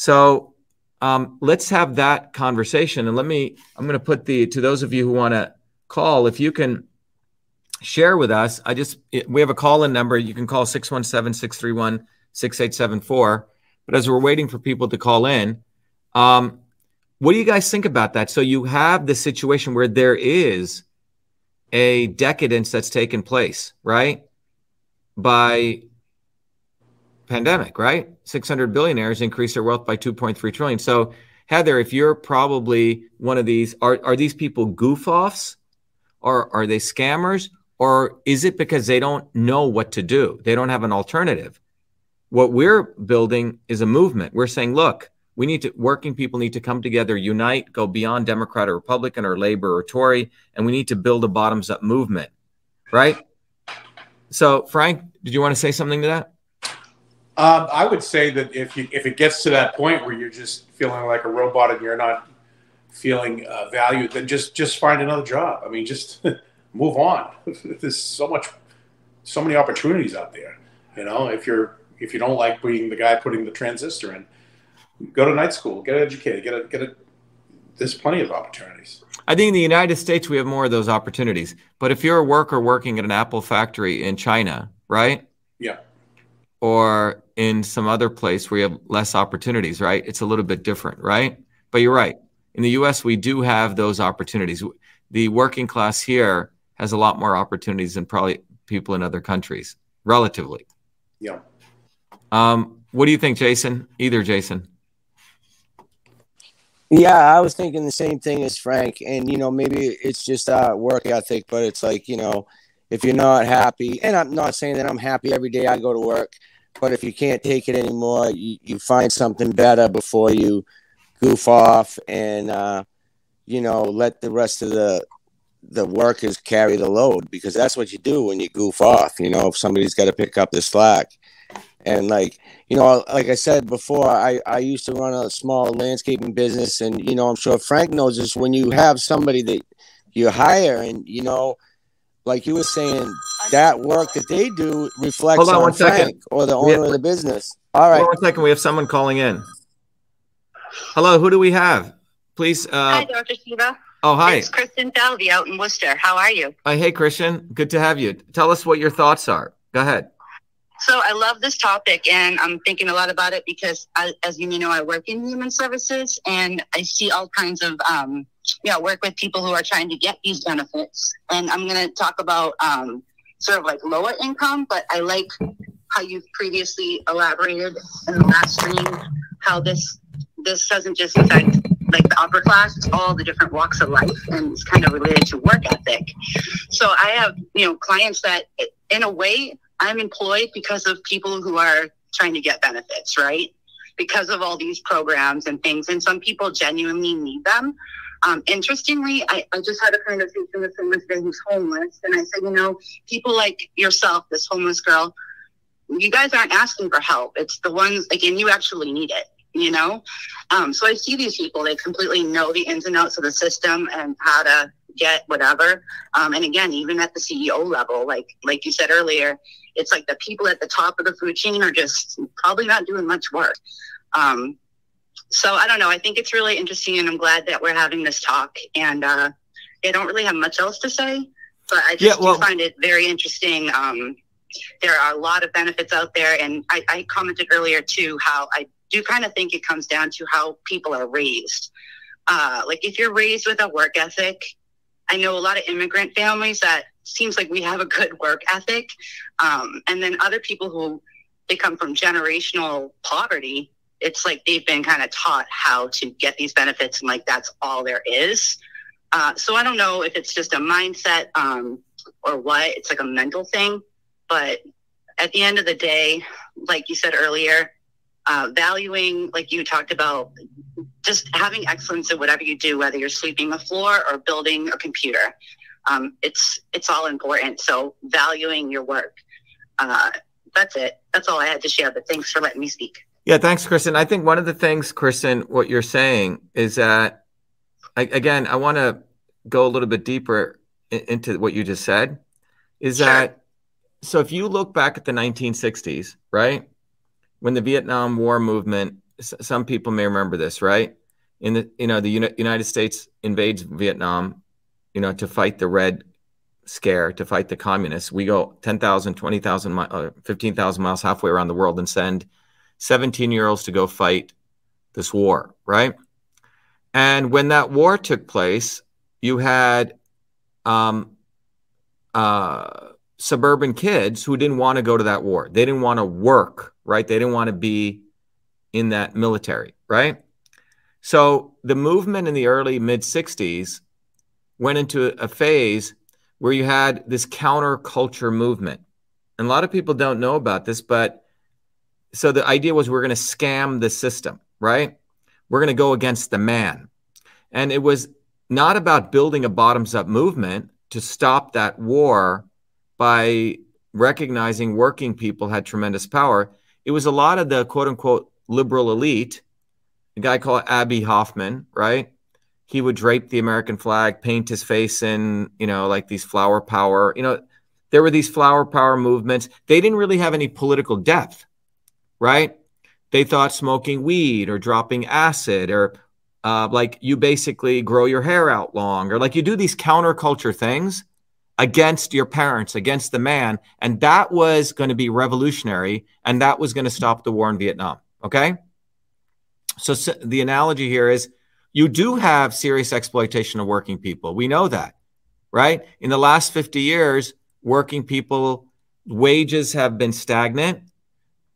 So um, let's have that conversation. And let me, I'm going to put the, to those of you who want to call, if you can share with us, I just, we have a call in number. You can call 617 631 6874. But as we're waiting for people to call in, um, what do you guys think about that? So you have the situation where there is a decadence that's taken place, right? By pandemic, right? 600 billionaires increased their wealth by 2.3 trillion. So, Heather, if you're probably one of these, are, are these people goof offs or are they scammers? Or is it because they don't know what to do? They don't have an alternative. What we're building is a movement. We're saying, look, we need to, working people need to come together, unite, go beyond Democrat or Republican or Labor or Tory, and we need to build a bottoms up movement, right? So, Frank, did you want to say something to that? Um, I would say that if you if it gets to that point where you're just feeling like a robot and you're not feeling uh, valued, then just just find another job. I mean, just move on. There's so much, so many opportunities out there. You know, if you're if you don't like being the guy putting the transistor in, go to night school, get educated, get a get a. There's plenty of opportunities. I think in the United States we have more of those opportunities. But if you're a worker working at an Apple factory in China, right? Yeah. Or in some other place where you have less opportunities, right? It's a little bit different, right? But you're right. In the US, we do have those opportunities. The working class here has a lot more opportunities than probably people in other countries, relatively. Yeah. Um, what do you think, Jason? Either Jason. Yeah, I was thinking the same thing as Frank, and you know maybe it's just uh, work ethic, but it's like you know if you're not happy, and I'm not saying that I'm happy every day I go to work, but if you can't take it anymore, you, you find something better before you goof off and uh, you know let the rest of the the workers carry the load because that's what you do when you goof off. You know, if somebody's got to pick up the slack, and like you know, like I said before, I I used to run a small landscaping business, and you know, I'm sure Frank knows this. When you have somebody that you hire, and you know, like you were saying, that work that they do reflects Hold on, on one Frank second. or the owner have- of the business. All right. Hold on one second. We have someone calling in. Hello, who do we have? Please. Hi, Uh, Dr. Shiva. oh, hi. It's Kristen Falvey out in Worcester. How are you? Uh, hey, Christian. Good to have you. Tell us what your thoughts are. Go ahead. So I love this topic, and I'm thinking a lot about it because, I, as you may know, I work in human services, and I see all kinds of, um, you know, work with people who are trying to get these benefits. And I'm going to talk about um, sort of like lower income, but I like how you've previously elaborated in the last stream how this this doesn't just affect like the upper class; it's all the different walks of life, and it's kind of related to work ethic. So I have, you know, clients that, in a way, I'm employed because of people who are trying to get benefits, right? Because of all these programs and things, and some people genuinely need them. Um, interestingly, I, I just had a conversation with someone today who's homeless, and I said, you know, people like yourself, this homeless girl, you guys aren't asking for help. It's the ones, again, you actually need it, you know? Um, so I see these people, they completely know the ins and outs of the system and how to get whatever. Um, and again, even at the CEO level, like like you said earlier, it's like the people at the top of the food chain are just probably not doing much work. Um, so I don't know. I think it's really interesting, and I'm glad that we're having this talk. And uh, I don't really have much else to say, but I just Yeah, well- do find it very interesting. Um, there are a lot of benefits out there, and I, I commented earlier too how I do kind of think it comes down to how people are raised. Uh, like if you're raised with a work ethic, I know a lot of immigrant families that seems like we have a good work ethic, um, and then other people who they come from generational poverty. It's like they've been kind of taught how to get these benefits, and like that's all there is. Uh, so I don't know if it's just a mindset um, or what. It's like a mental thing, but at the end of the day, like you said earlier, uh, valuing, like you talked about, just having excellence in whatever you do, whether you're sweeping the floor or building a computer. Um, it's it's all important. So valuing your work. Uh, that's it. That's all I had to share. But thanks for letting me speak. Yeah, thanks, Kristen. I think one of the things, Kristen, what you're saying is that, I, again, I want to go a little bit deeper i- into what you just said. Is Sure. that so? If you look back at the 1960s, right, when the Vietnam War movement, s- some people may remember this, right? In the you know the Uni- United States invades Vietnam, you know, to fight the Red Scare, to fight the communists. We go 10,000, 20,000, mi- uh, 15,000 miles halfway around the world and send 17 year olds to go fight this war, right? And when that war took place, you had um, uh, suburban kids who didn't want to go to that war. They didn't want to work, right? They didn't want to be in that military, right? So the movement in the early mid 60s went into a phase where you had this counterculture movement. And a lot of people don't know about this, but so the idea was we're going to scam the system, right? We're going to go against the man. And it was not about building a bottoms up movement to stop that war by recognizing working people had tremendous power. It was a lot of the quote unquote liberal elite, a guy called Abbie Hoffman, right? He would drape the American flag, paint his face in, you know, like these flower power, you know, there were these flower power movements. They didn't really have any political depth right? They thought smoking weed or dropping acid or uh, like you basically grow your hair out long or like you do these counterculture things against your parents, against the man. And that was going to be revolutionary and that was going to stop the war in Vietnam. Okay. So, so the analogy here is you do have serious exploitation of working people. We know that, right? In the last 50 years, working people wages have been stagnant,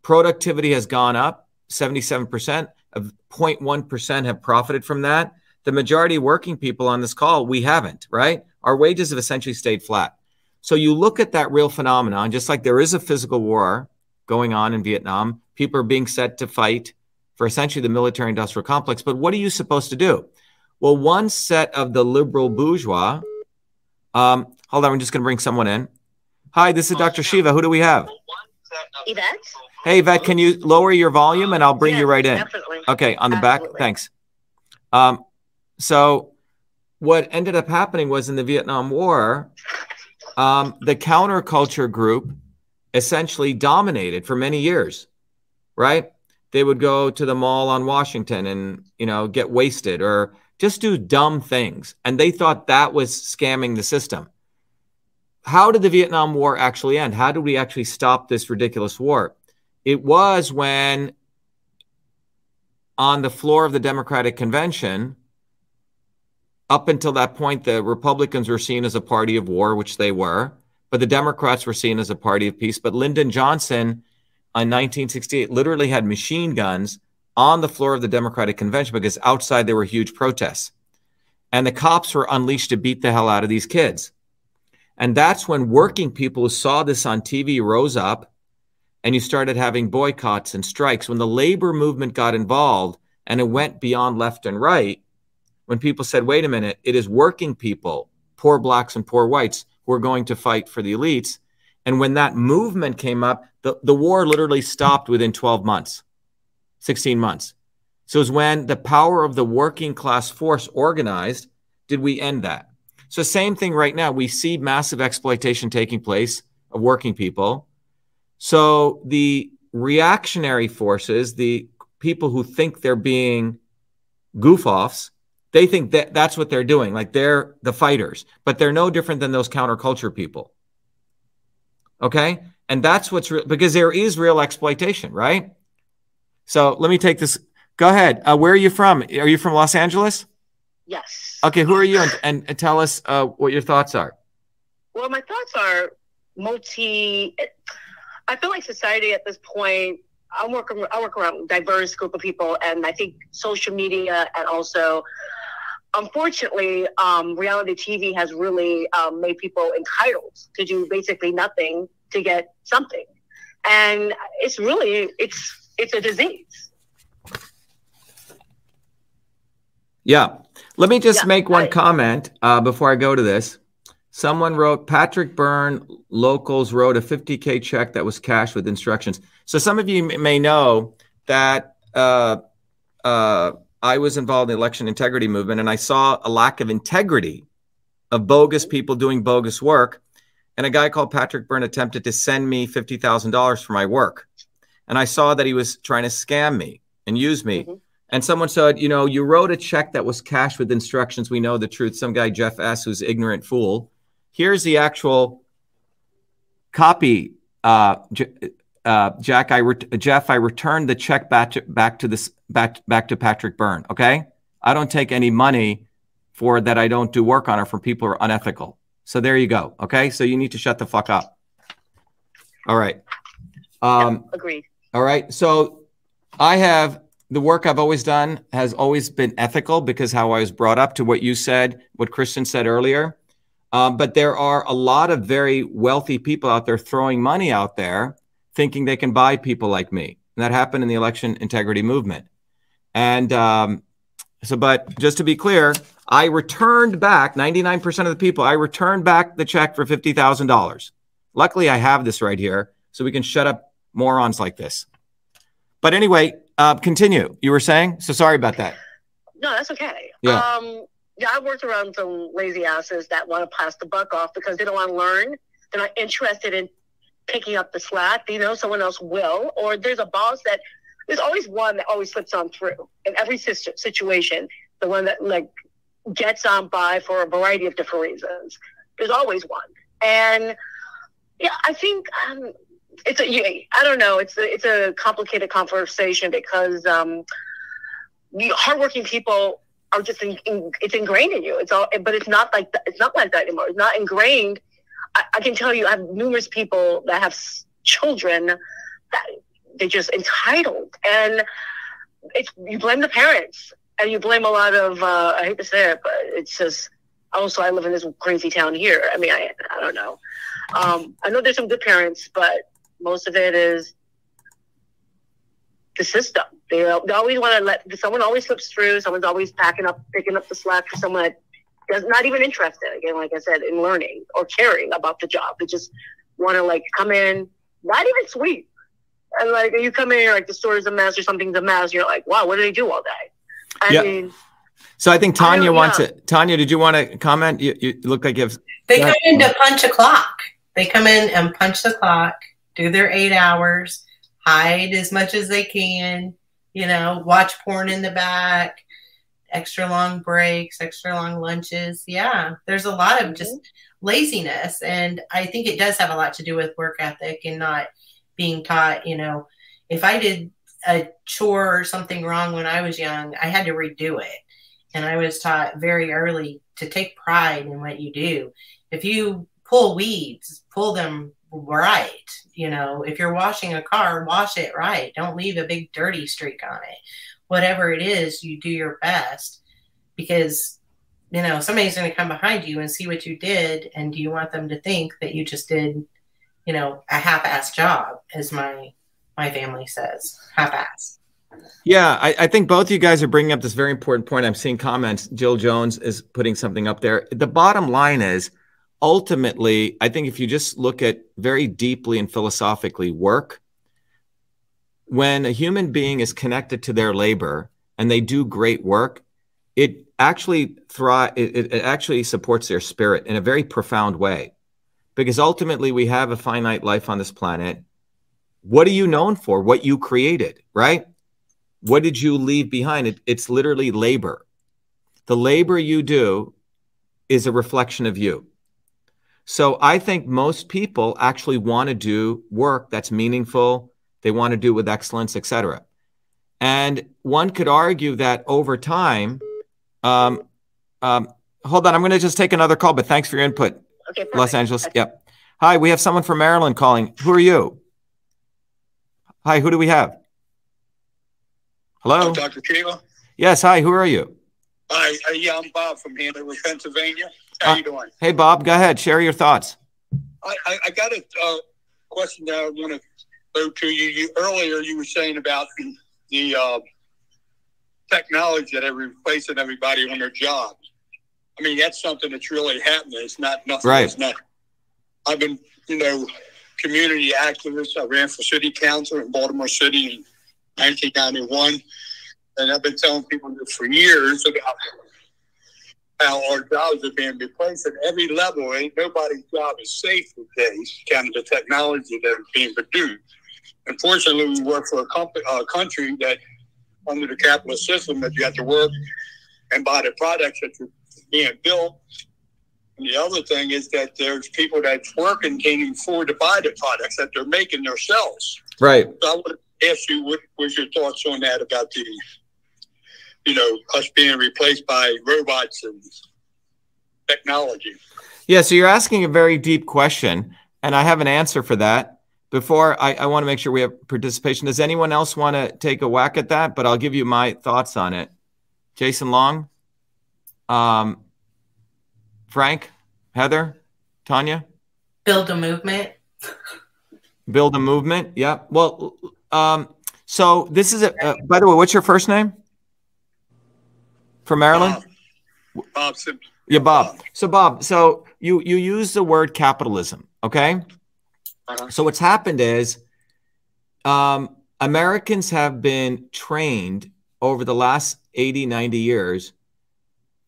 productivity has gone up 77%, of 0.1% have profited from that. The majority of working people on this call, we haven't, right? Our wages have essentially stayed flat. So you look at that real phenomenon, just like there is a physical war going on in Vietnam, people are being set to fight for essentially the military industrial complex. But what are you supposed to do? Well, one set of the liberal bourgeois, um, hold on, I'm just going to bring someone in. Hi, this is Dr. Shiva. Who do we have? Yvette. Hey, Yvette, can you lower your volume and I'll bring Yes, you right in? definitely. Okay, on the Absolutely. back. Thanks. Um, so, what ended up happening was in the Vietnam War, um, the counterculture group essentially dominated for many years, right? They would go to the mall on Washington and, you know, get wasted or just do dumb things. And they thought that was scamming the system. How did the Vietnam War actually end? How did we actually stop this ridiculous war? It was when on the floor of the Democratic Convention, up until that point, the Republicans were seen as a party of war, which they were, but the Democrats were seen as a party of peace. But Lyndon Johnson in 1968 literally had machine guns on the floor of the Democratic Convention because outside there were huge protests. And the cops were unleashed to beat the hell out of these kids. And that's when working people who saw this on TV rose up and you started having boycotts and strikes. When the labor movement got involved and it went beyond left and right, when people said, wait a minute, it is working people, poor blacks and poor whites, who are going to fight for the elites. And when that movement came up, the, the war literally stopped within 12 months, 16 months. So it's when the power of the working class force organized, did we end that? So, same thing right now. We see massive exploitation taking place of working people. So, the reactionary forces, the people who think they're being goof offs, they think that that's what they're doing. Like they're the fighters, but they're no different than those counterculture people. Okay. And that's what's real because there is real exploitation, right? So let me take this. Go ahead. Uh, where are you from? Are you from Los Angeles? Yes. Okay. Who are you? And, and, and tell us uh, what your thoughts are. Well, my thoughts are multi. I feel like society at this point. I work. I work around a diverse group of people, and I think social media and also, unfortunately, um, reality TV has really um, made people entitled to do basically nothing to get something, and it's really it's it's a disease. Yeah. Let me just Yeah, make one I- comment uh, before I go to this. Someone wrote Patrick Byrne locals wrote a 50k check that was cashed with instructions. So some of you may know that uh, uh, I was involved in the election integrity movement, and I saw a lack of integrity of bogus people doing bogus work. And a guy called Patrick Byrne attempted to send me fifty thousand dollars for my work, and I saw that he was trying to scam me and use me. And someone said, you know, you wrote a check that was cashed with instructions. We know the truth. Some guy, Jeff S., who's ignorant fool. Here's the actual copy. Uh, uh, Jack, I re- Jeff, I returned the check back to, back to this back back to Patrick Byrne. Okay, I don't take any money for that. I don't do work on it from people who are unethical. So there you go. Okay, so you need to shut the fuck up. All right. Um, Agreed. all right. So I have the work I've always done has always been ethical because how I was brought up to what you said, what Christian said earlier. Um, but there are a lot of very wealthy people out there throwing money out there thinking they can buy people like me. And that happened in the election integrity movement. And um, so, but just to be clear, I returned back 99% of the people, I returned back the check for $50,000. Luckily, I have this right here so we can shut up morons like this. But anyway, uh, continue. You were saying? So sorry about that. No, that's okay. Yeah. Um, yeah, I worked around some lazy asses that want to pass the buck off because they don't want to learn. They're not interested in picking up the slack. You know, someone else will, or there's a boss that there's always one that always slips on through in every situation. The one that like gets on by for a variety of different reasons. There's always one, and yeah, I think um, it's a I don't know. It's a, it's a complicated conversation because um, hardworking people are just in, in, it's ingrained in you. It's all, but it's not like that, it's not like that anymore. It's not ingrained. I, I can tell you, I have numerous people that have children that they're just entitled, and it's you blame the parents and you blame a lot of uh, I hate to say it, but it's just also I live in this crazy town here. I mean, I I don't know. Um, I know there's some good parents, but most of it is the system. They, they always want to let someone always slips through. Someone's always packing up, picking up the slack for someone that does not even interested. Again, like I said, in learning or caring about the job. They just want to like come in, not even sweet, and like you come in, you're like the store is a mess or something's a mess. You're like, wow, what do they do all day? I yep. mean. So I think Tanya I wants yeah. it. Tanya, did you want to comment? You, you look like you have. They come in to punch a clock. They come in and punch the clock, do their eight hours, hide as much as they can, you know, watch porn in the back, extra long breaks, extra long lunches. Yeah, there's a lot of just mm-hmm. laziness. And I think it does have a lot to do with work ethic and not being taught, you know, if I did a chore or something wrong when I was young, I had to redo it. And I was taught very early to take pride in what you do. If you pull weeds, pull them right. You know, if you're washing a car, wash it right. Don't leave a big dirty streak on it. Whatever it is, you do your best because you know somebody's going to come behind you and see what you did and do you want them to think that you just did you know a half-ass job as my my family says half-ass yeah I, I, think both you guys are bringing up this very important point i'm seeing comments jill jones is putting something up there the bottom line is ultimately, I think if you just look at very deeply and philosophically work, when a human being is connected to their labor and they do great work, it actually thrive. It, it actually supports their spirit in a very profound way, because ultimately we have a finite life on this planet. What are you known for? What you created, right? What did you leave behind? It, it's literally labor. The labor you do is a reflection of you. So I think most people actually want to do work that's meaningful. They want to do it with excellence, etc. And one could argue that over time, um, um, hold on, I'm going to just take another call, but thanks for your input. Okay, Los Angeles. Yep. Hi, we have someone from Maryland calling. Who are you? Hi, who do we have? Hello, Dr. Shiva. Yes. Hi, who are you? Hi, uh, yeah, I'm Bob from Hanover, Pennsylvania. How uh, you doing? Hey, Bob, go ahead. Share your thoughts. I, I, I got a uh, question that I want to go to you. you. Earlier, you were saying about the, the uh, technology that are replacing everybody on their jobs. I mean, that's something that's really happening. It's not nothing. Right. It's not. I've been, you know, community activist. I ran for city council in Baltimore City in 1991, and I've been telling people this for years about how our jobs are being replaced at every level. Ain't nobody's job is safe these days, kind of the technology that is being produced. Unfortunately, we work for a, comp- a country that, under the capitalist system, that you have to work and buy the products that are being built. And the other thing is that there's people that's working can't afford to buy the products that they're making themselves. Right. So I would ask you, what was your thoughts on that about the you know, us being replaced by robots and technology. Yeah, so you're asking a very deep question, and I have an answer for that. Before I, I want to make sure we have participation. Does anyone else want to take a whack at that? But I'll give you my thoughts on it. Jason Long, um, Frank, Heather, Tanya. Build a movement. Build a movement. Yeah. Well, um, so this is a. Uh, by the way, what's your first name? From Maryland? Bob, Bob Simpson. Yeah, Bob. So Bob, so you you use the word capitalism, okay? Uh-huh. So what's happened is um, Americans have been trained over the last 80, 90 years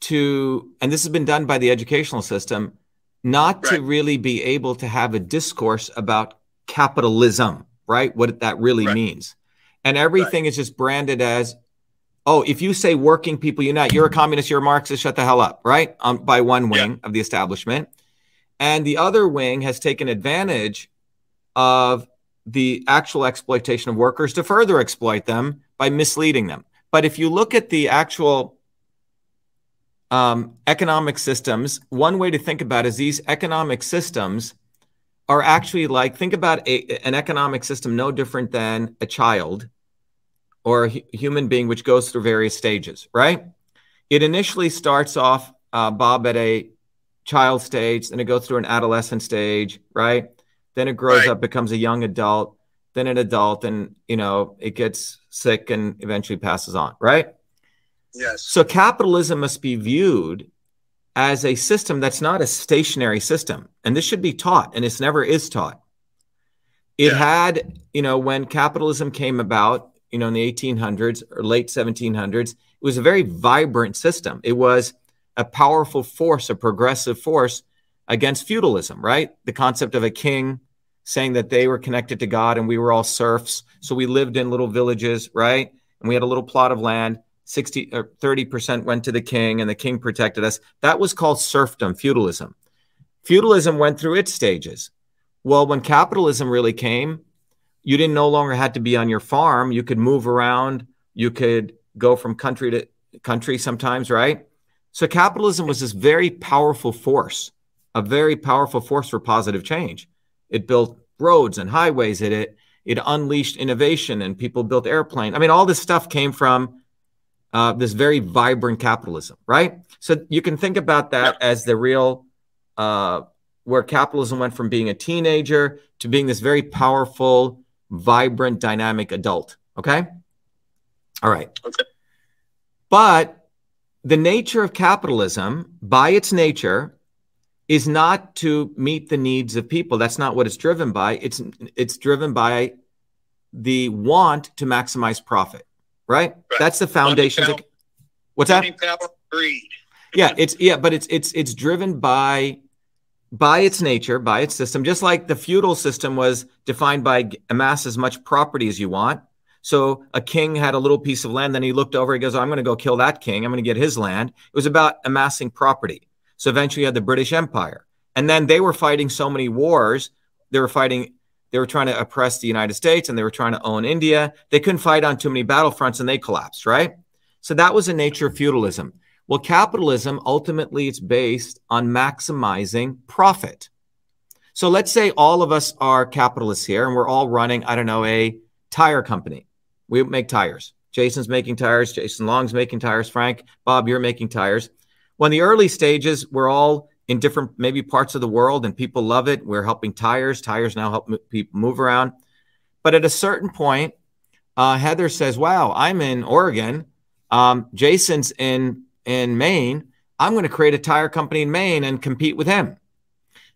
to, and this has been done by the educational system, not right. to really be able to have a discourse about capitalism, right? What that really right. means. And everything right. is just branded as, oh, if you say working people unite, you're a communist, you're a Marxist, shut the hell up, right? Um, by one wing yeah. of the establishment. And the other wing has taken advantage of the actual exploitation of workers to further exploit them by misleading them. But if you look at the actual um, economic systems, one way to think about is these economic systems are actually like think about a, an economic system no different than a child or a human being which goes through various stages, right? It initially starts off, uh, Bob, at a child stage, then it goes through an adolescent stage, right? Then it grows right. up, becomes a young adult, then an adult, and you know it gets sick and eventually passes on, right? Yes. So capitalism must be viewed as a system that's not a stationary system, and this should be taught, and this never is taught. It yeah. had, you know, when capitalism came about, you know, in the 1800s or late 1700s, it was a very vibrant system. It was a powerful force, a progressive force against feudalism, right? The concept of a king saying that they were connected to God and we were all serfs. So we lived in little villages, right? And we had a little plot of land. 60 or 30% went to the king and the king protected us. That was called serfdom, feudalism. Feudalism went through its stages. Well, when capitalism really came, you didn't no longer had to be on your farm. You could move around. You could go from country to country sometimes, right? So capitalism was this very powerful force, a very powerful force for positive change. It built roads and highways. It it, it unleashed innovation and people built airplanes. I mean, all this stuff came from uh, this very vibrant capitalism, right? So you can think about that as the real uh, where capitalism went from being a teenager to being this very powerful, vibrant, dynamic adult. Okay. All right. Okay. But the nature of capitalism, by its nature, is not to meet the needs of people. That's not what it's driven by. It's it's driven by the want to maximize profit. Right? right. That's the foundation. Of, what's that? Greed. yeah, it's yeah, but it's it's it's driven by by its nature, by its system, just like the feudal system was defined by amass as much property as you want so a king had a little piece of land. Then he looked over. He goes, "I'm going to go kill that king. I'm going to get his land." It was about amassing property. So eventually, you had the British Empire, and then they were fighting so many wars. They were fighting. They were trying to oppress the United States, and they were trying to own India. They couldn't fight on too many battlefronts, and they collapsed. Right. So that was the nature of feudalism. Well, capitalism ultimately it's based on maximizing profit. So let's say all of us are capitalists here, and we're all running, I don't know, a tire company we make tires. Jason's making tires. Jason Long's making tires. Frank, Bob, you're making tires. When the early stages, we're all in different maybe parts of the world and people love it. We're helping tires. Tires now help people move around. But at a certain point, uh, Heather says, "Wow, I'm in Oregon. Um, Jason's in in Maine. I'm going to create a tire company in Maine and compete with him."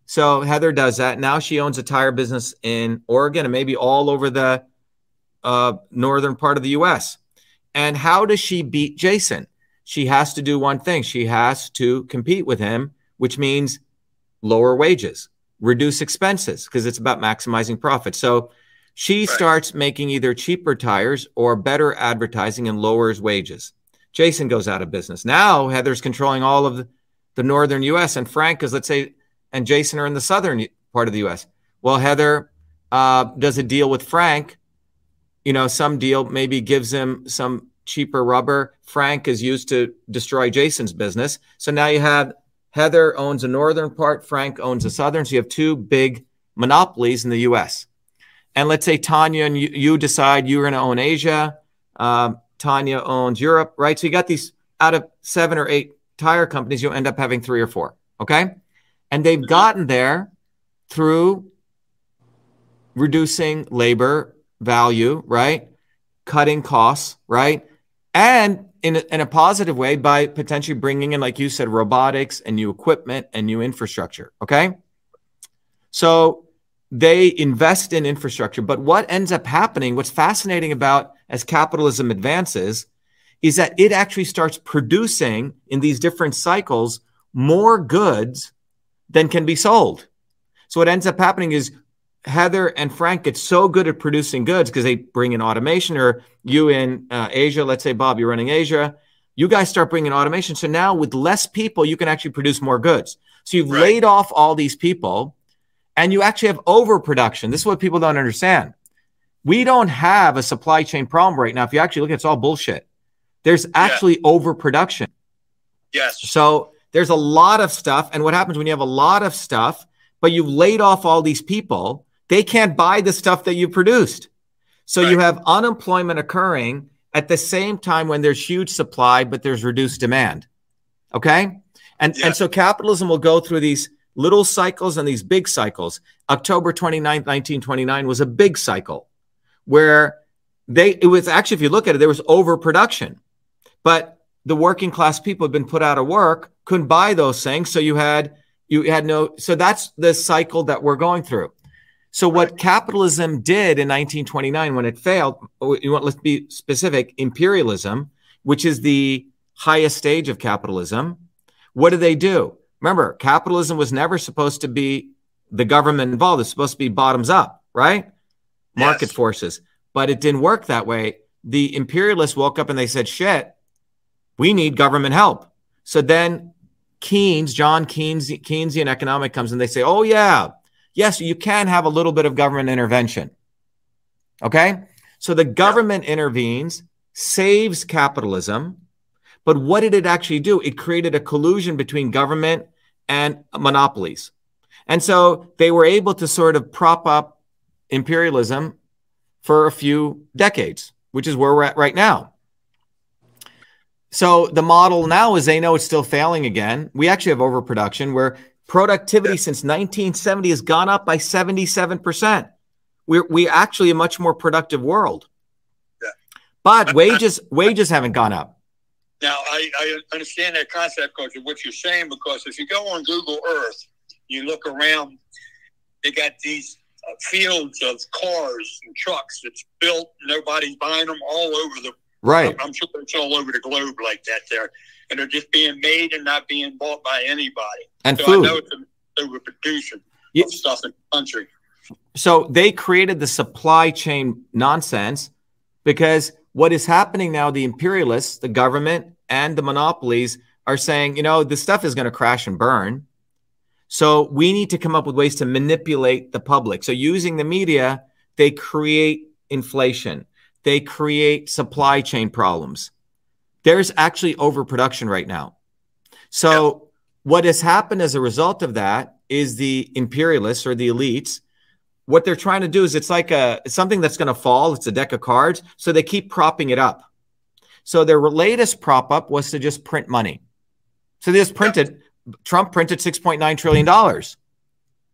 So Heather does that. Now she owns a tire business in Oregon and maybe all over the uh, northern part of the U.S. And how does she beat Jason? She has to do one thing. She has to compete with him, which means lower wages, reduce expenses, because it's about maximizing profit. So she right. starts making either cheaper tires or better advertising and lowers wages. Jason goes out of business. Now Heather's controlling all of the, the northern U.S. and Frank is, let's say, and Jason are in the southern part of the U.S. Well, Heather uh, does a deal with Frank you know, some deal maybe gives him some cheaper rubber. Frank is used to destroy Jason's business. So now you have Heather owns a northern part, Frank owns the southern. So you have two big monopolies in the US. And let's say Tanya and you, you decide you're going to own Asia. Um, Tanya owns Europe, right? So you got these out of seven or eight tire companies, you'll end up having three or four. Okay. And they've gotten there through reducing labor value, right? Cutting costs, right? And in a, in a positive way by potentially bringing in, like you said, robotics and new equipment and new infrastructure. Okay. So they invest in infrastructure. But what ends up happening, what's fascinating about as capitalism advances, is that it actually starts producing in these different cycles more goods than can be sold. So what ends up happening is Heather and Frank get so good at producing goods because they bring in automation, or you in uh, Asia, let's say, Bob, you're running Asia, you guys start bringing automation. So now with less people, you can actually produce more goods. So you've right. laid off all these people and you actually have overproduction. This is what people don't understand. We don't have a supply chain problem right now. If you actually look, it's all bullshit. There's actually yeah. overproduction. Yes. So there's a lot of stuff. And what happens when you have a lot of stuff, but you've laid off all these people, they can't buy the stuff that you produced. So right. you have unemployment occurring at the same time when there's huge supply, but there's reduced demand. Okay. And, yeah. and so capitalism will go through these little cycles and these big cycles. October 29th, 1929 was a big cycle where they, it was actually, if you look at it, there was overproduction, but the working class people had been put out of work, couldn't buy those things. So you had, you had no, so that's the cycle that we're going through. So what capitalism did in 1929 when it failed, oh, you want let's be specific, imperialism, which is the highest stage of capitalism. What do they do? Remember, capitalism was never supposed to be the government involved. It's supposed to be bottoms up, right? Market yes. forces. But it didn't work that way. The imperialists woke up and they said, shit, we need government help. So then Keynes, John Keynes, Keynesian economic comes and they say, oh, yeah, yes, you can have a little bit of government intervention. Okay. So the government yeah. intervenes, saves capitalism. But what did it actually do? It created a collusion between government and monopolies. And so they were able to sort of prop up imperialism for a few decades, which is where we're at right now. So the model now is they know it's still failing again. We actually have overproduction where Productivity since 1970 has gone up by 77%. We're we actually a much more productive world. Yeah. But wages wages haven't gone up. Now I, I understand that concept because of what you're saying because if you go on Google Earth, you look around, they got these Uh, fields of cars and trucks that's built. Nobody's buying them all over the. Right. I'm, I'm sure it's all over the globe like that there and they're just being made and not being bought by anybody. And so food. I know it's an overproduction yeah. of stuff in the country. So they created the supply chain nonsense because what is happening now, the imperialists, the government, and the monopolies are saying, you know, this stuff is going to crash and burn. So we need to come up with ways to manipulate the public. So using the media, they create inflation, they create supply chain problems. There's actually overproduction right now. So what has happened as a result of that is the imperialists or the elites what they're trying to do is it's like a something that's going to fall. It's a deck of cards. So they keep propping it up. So their latest prop up was to just print money. So they just printed. Trump printed 6.9 trillion dollars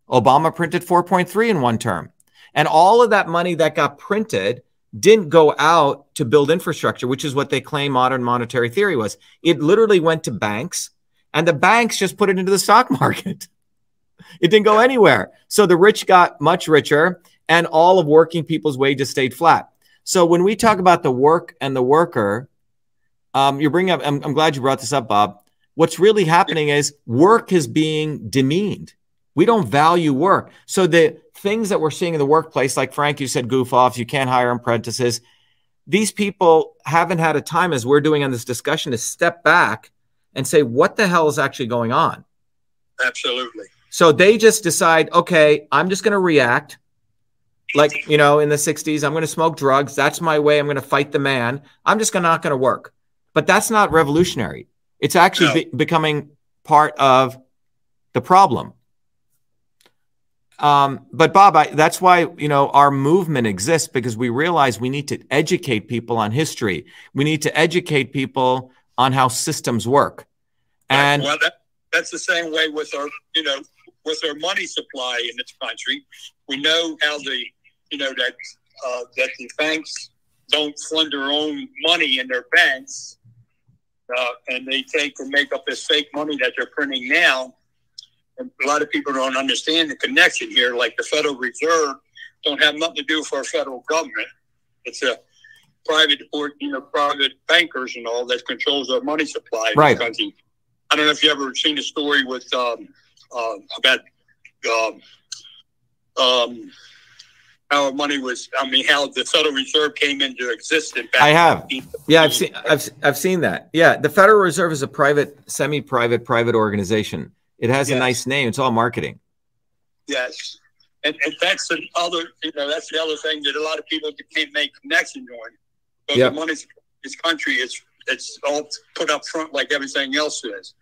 obama printed 4.3 in one term and all of that money that got printed didn't go out to build infrastructure, which is what they claim modern monetary theory was. It literally went to banks, and the banks just put it into the stock market. it didn't go anywhere. So the rich got much richer, and all of working people's wages stayed flat. So when we talk about the work and the worker, um, you bring up, I'm, I'm glad you brought this up, Bob. What's really happening is work is being demeaned. We don't value work. So the things that we're seeing in the workplace, like Frank, you said goof offs, you can't hire apprentices. These people haven't had a time, as we're doing on this discussion, to step back and say, what the hell is actually going on? Absolutely. So they just decide, okay, I'm just going to react. Like, you know, in the 60s, I'm going to smoke drugs. That's my way. I'm going to fight the man. I'm just not going to work. But that's not revolutionary. It's actually no. be- becoming part of the problem. Um, but Bob, I, that's why you know our movement exists because we realize we need to educate people on history. We need to educate people on how systems work. And well, that, that's the same way with our you know with our money supply in this country. We know how the you know that uh, that the banks don't fund their own money in their banks, uh, and they take and make up this fake money that they're printing now and a lot of people don't understand the connection here. Like the Federal Reserve don't have nothing to do for our federal government. It's a private or you know private bankers and all that controls our money supply in right. country. I don't know if you ever seen a story with um, uh, about um, um, how money was. I mean, how the Federal Reserve came into existence. I have. Yeah, I've seen. I've I've seen that. Yeah, the Federal Reserve is a private, semi-private, private organization. It has yes. a nice name. It's all marketing. Yes, and, and that's the other. You know, that's the other thing that a lot of people can't make connections on. But yep. the money this country is it's all put up front like everything else is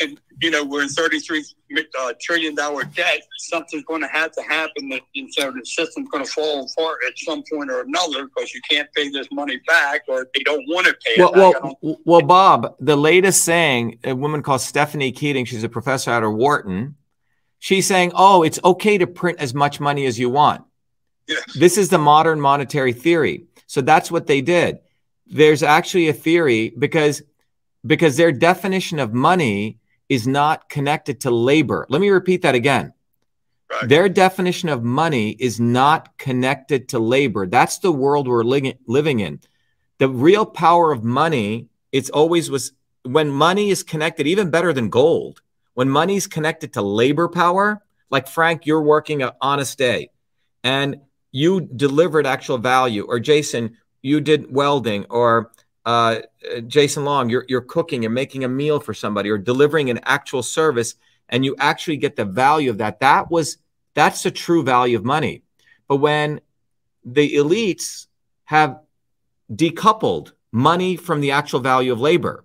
and you know we're in 33 uh, trillion dollar debt something's going to have to happen that you know, the system's going to fall apart at some point or another because you can't pay this money back or they don't want to pay well, it back. well, well bob the latest saying a woman called stephanie kelton she's a professor out of wharton she's saying oh it's okay to print as much money as you want yes. this is the modern monetary theory so that's what they did there's actually a theory because because their definition of money is not connected to labor. Let me repeat that again. Right. Their definition of money is not connected to labor. That's the world we're li- living in. The real power of money, it's always was when money is connected, even better than gold, when money is connected to labor power, like Frank, you're working an honest day and you delivered actual value, or Jason, you did welding, or uh, Jason Long, you're, you're cooking, you're making a meal for somebody or delivering an actual service and you actually get the value of that. That was, that's the true value of money. But when the elites have decoupled money from the actual value of labor,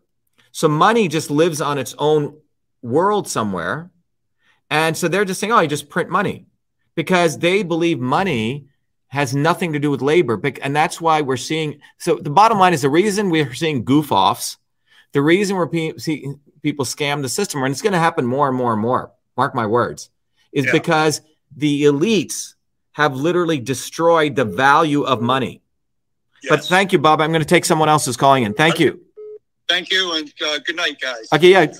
so money just lives on its own world somewhere. And so they're just saying, oh, you just print money because they believe money has nothing to do with labor. And that's why we're seeing. So the bottom line is the reason we're seeing goof offs, the reason we're seeing people scam the system, and it's going to happen more and more and more, mark my words, is yeah. because the elites have literally destroyed the value of money. Yes. But thank you, Bob. I'm going to take someone else who's calling in. Thank you. Thank you, and uh, good night, guys. Okay, yeah.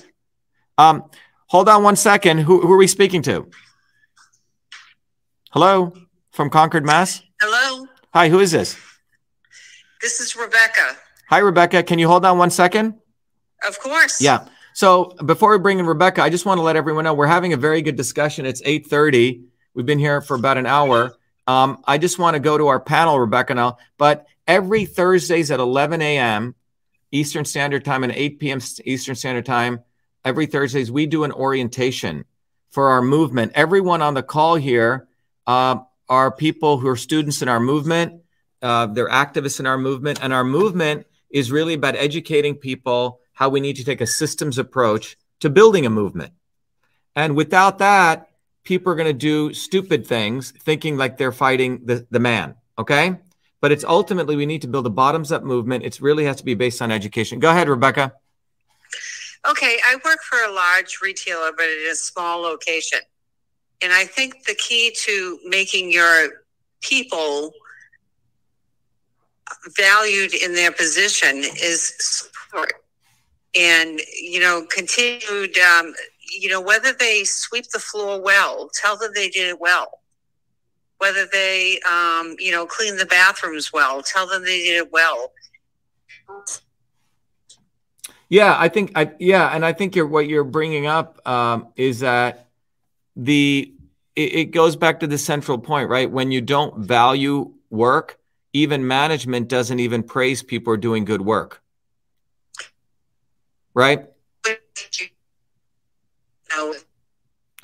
Um, hold on one second. Who, who are we speaking to? Hello from Concord, Mass? Hello. Hi, who is this? This is Rebecca. Hi, Rebecca. Can you hold on one second? Of course. Yeah. So before we bring in Rebecca, I just want to let everyone know we're having a very good discussion. It's 8:30. We've been here for about an hour. Um, I just want to go to our panel, Rebecca, now. But every Thursdays at 11 a.m. Eastern Standard Time and 8 p.m. Eastern Standard Time, every Thursdays we do an orientation for our movement. Everyone on the call here uh, are people who are students in our movement. Uh, they're activists in our movement. And our movement is really about educating people how we need to take a systems approach to building a movement. And without that, people are going to do stupid things thinking like they're fighting the, the man. Okay. But it's ultimately we need to build a bottoms up movement. It really has to be based on education. Go ahead, Rebecca. Okay. I work for a large retailer, but in a small location. And I think the key to making your people valued in their position is support. And you know continued um, you know whether they sweep the floor well tell them they did it well. Whether they um, you know clean the bathrooms well tell them they did it well. Yeah i think i yeah and i think you're what you're bringing up um, is that the it, it goes back to the central point, right? When you don't value work, even management doesn't even praise people are doing good work. Right?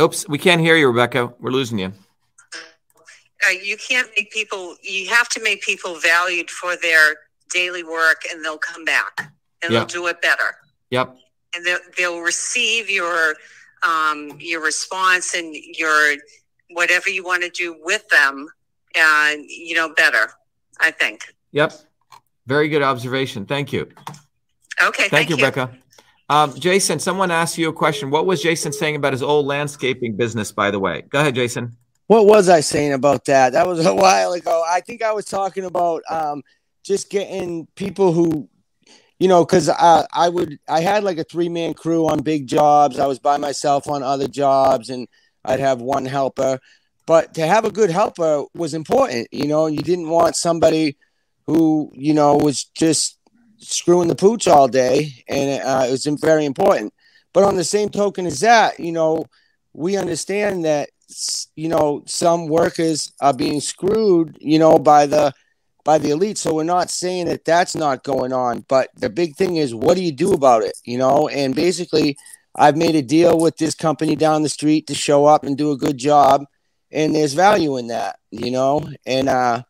Oops, we can't hear you, Rebecca. We're losing you. Uh, you can't make people, you have to make people valued for their daily work and they'll come back and yep. they'll do it better. Yep. And they'll, they'll receive your um, your response and your whatever you want to do with them, and you know better. I think. Yep. Very good observation. Thank you. Okay. Thank, thank you, you, Becca. Um, Jason, someone asked you a question. What was Jason saying about his old landscaping business, by the way? Go ahead, Jason. What was I saying about that? That was a while ago. I think I was talking about um, just getting people who you know, because I, I would, I had like a three man crew on big jobs. I was by myself on other jobs, and I'd have one helper. But to have a good helper was important, you know. You didn't want somebody who, you know, was just screwing the pooch all day, and uh, it was very important. But on the same token as that, you know, we understand that you know some workers are being screwed you know by the by the elite. So we're not saying that that's not going on but the big thing is what do you do about it you know? And basically i've made a deal with this company down the street to show up and do a good job and there's value in that you know? And uh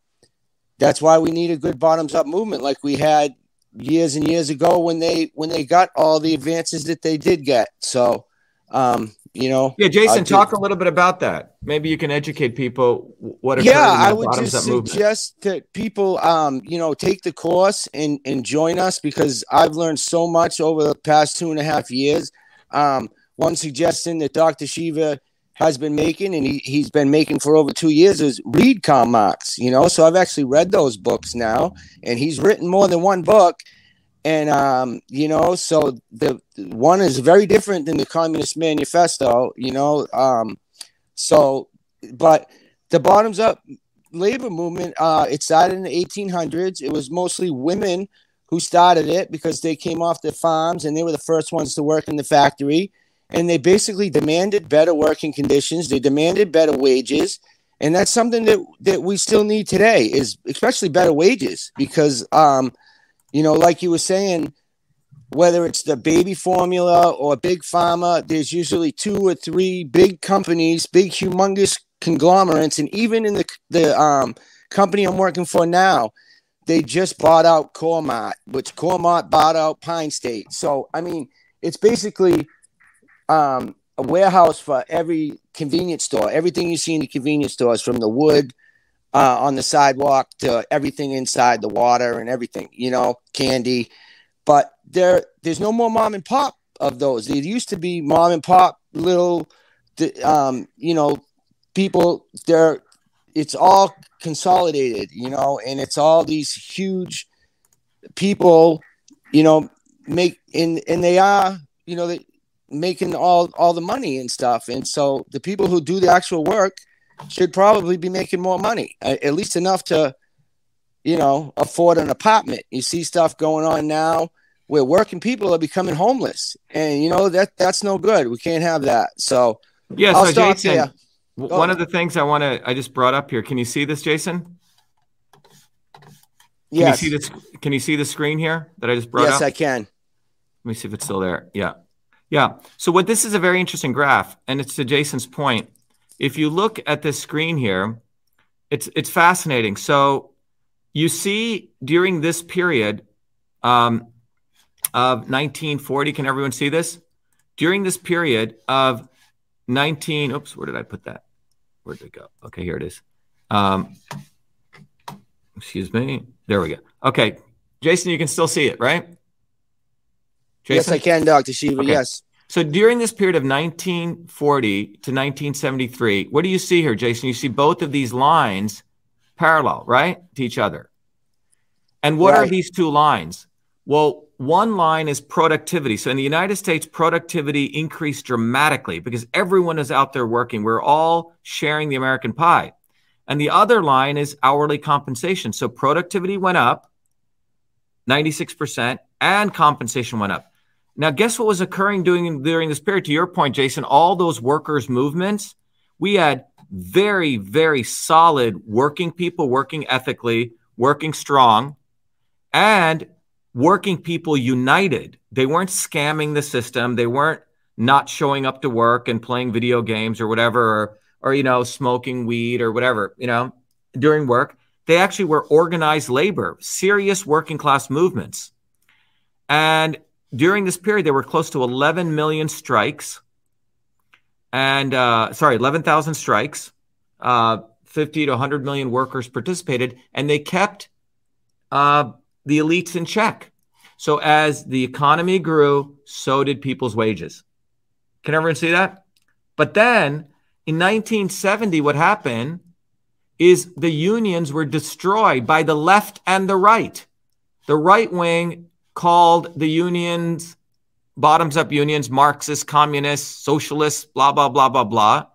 that's why we need a good bottoms up movement like we had years and years ago when they when they got all the advances that they did get. So um you know yeah jason talk a little bit about that maybe you can educate people what yeah i would just suggest movement. that people um you know take the course and and join us because i've learned so much over the past two and a half years um one suggestion that dr shiva has been making and he, he's been making for over two years is read Karl Marx, you know. So I've actually read those books now, and he's written more than one book and um, you know, so the one is very different than the Communist Manifesto, you know. Um, so, but the bottoms up labor movement, uh, it started in the 1800s. It was mostly women who started it because they came off the farms and they were the first ones to work in the factory. And they basically demanded better working conditions. They demanded better wages, and that's something that that we still need today. Is especially better wages because um, you know, like you were saying, whether it's the baby formula or big pharma, there's usually two or three big companies, big humongous conglomerates, and even in the the um, company I'm working for now, they just bought out Core-Mark, which Core-Mark bought out Pine State. So I mean, it's basically um, a warehouse for every convenience store. Everything you see in the convenience stores, from the wood uh, on the sidewalk to everything inside the water and everything, you know, candy. But there, there's no more mom and pop of those. There used to be mom and pop little, um, you know, people. There, it's all consolidated, you know, and it's all these huge people, you know, make and and they are, you know, they making all all the money and stuff. And so the people who do the actual work should probably be making more money, at least enough to, you know, afford an apartment. You see stuff going on now where working people are becoming homeless, and you know that that's no good. We can't have that. So yeah, I'll so Jason, one of the things I want to I just brought up here. Can you see this, Jason? Can yes. you see this? Can you see the screen here that I just brought yes, up? Yes, I can. Let me see if it's still there. Yeah. Yeah. So what this is a very interesting graph, and it's to Jason's point if you look at this screen here, it's it's fascinating. So you see during this period um, of 1940, can everyone see this? During this period of 19, oops, where did I put that? Where did it go? Okay, here it is. Um, excuse me. There we go. Okay, Jason, you can still see it, right? Jason? Yes, I can, Dr. Shiva. Okay. Yes. So during this period of 1940 to 1973, what do you see here, Jason? You see both of these lines parallel, right, to each other. And what right. are these two lines? Well, one line is productivity. So in the United States, productivity increased dramatically because everyone is out there working. We're all sharing the American pie. And the other line is hourly compensation. So productivity went up 96% and compensation went up. Now, guess what was occurring during, during this period? To your point, Jason, all those workers' movements, we had very, very solid working people working ethically, working strong, and working people united. They weren't scamming the system. They weren't not showing up to work and playing video games or whatever, or, or you know, smoking weed or whatever, you know, during work. They actually were organized labor, serious working class movements. And during this period, there were close to 11 million strikes, and uh, sorry, 11,000 strikes. Uh, 50 to 100 million workers participated, and they kept uh, the elites in check. So as the economy grew, so did people's wages. Can everyone see that? But then in 1970, what happened is the unions were destroyed by the left and the right. The right wing called the unions, bottoms up unions, Marxist, communists, socialists, blah, blah, blah, blah, blah.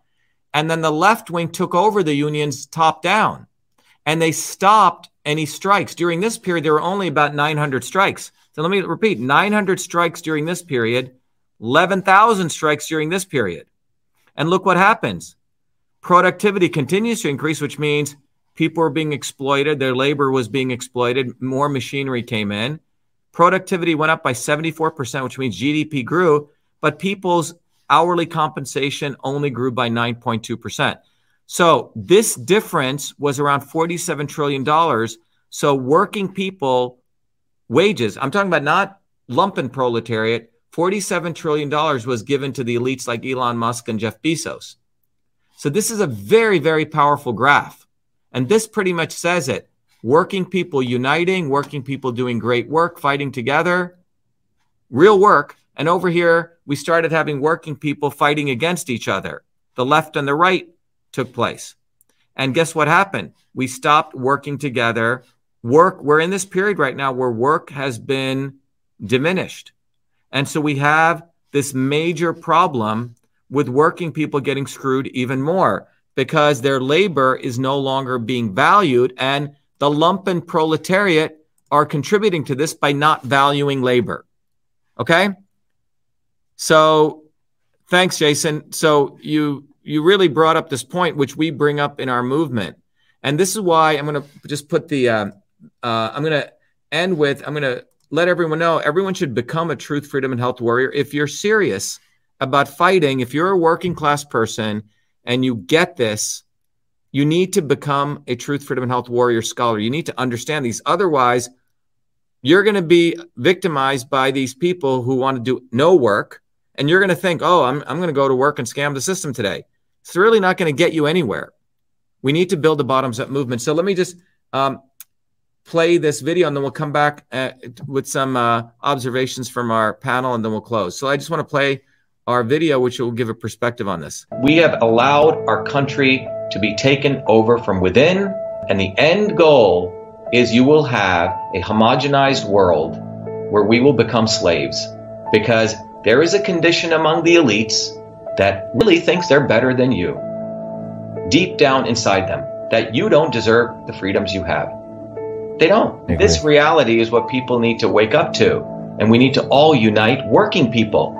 And then the left wing took over the unions top down and they stopped any strikes. During this period, there were only about 900 strikes. So let me repeat 900 strikes during this period, 11,000 strikes during this period. And look what happens. productivity continues to increase, which means people were being exploited, their labor was being exploited, more machinery came in. Productivity went up by 74%, which means GDP grew, but people's hourly compensation only grew by 9.2%. So this difference was around $47 trillion. So working people wages, I'm talking about not lumpen proletariat, $47 trillion was given to the elites like Elon Musk and Jeff Bezos. So this is a very, very powerful graph. And this pretty much says it. Working people uniting, working people doing great work, fighting together, real work. And over here, we started having working people fighting against each other. The left and the right took place. And guess what happened? We stopped working together. Work, we're in this period right now where work has been diminished. And so we have this major problem with working people getting screwed even more because their labor is no longer being valued. And the lumpen proletariat are contributing to this by not valuing labor. Okay. So thanks, Jason. So you you really brought up this point, which we bring up in our movement, and this is why I'm going to just put the uh, uh, I'm going to end with I'm going to let everyone know everyone should become a truth, freedom, and health warrior if you're serious about fighting. If you're a working class person and you get this, you need to become a truth, freedom, and health warrior scholar. You need to understand these. Otherwise, you're going to be victimized by these people who want to do no work and you're going to think, oh, I'm, I'm going to go to work and scam the system today. It's really not going to get you anywhere. We need to build a bottoms up movement. So let me just um, play this video and then we'll come back uh, with some uh, observations from our panel and then we'll close. So I just want to play our video, which will give a perspective on this. We have allowed our country to be taken over from within, and the end goal is you will have a homogenized world where we will become slaves because there is a condition among the elites that really thinks they're better than you. Deep down inside them, that you don't deserve the freedoms you have. They don't. This reality is what people need to wake up to. And we need to all unite working people.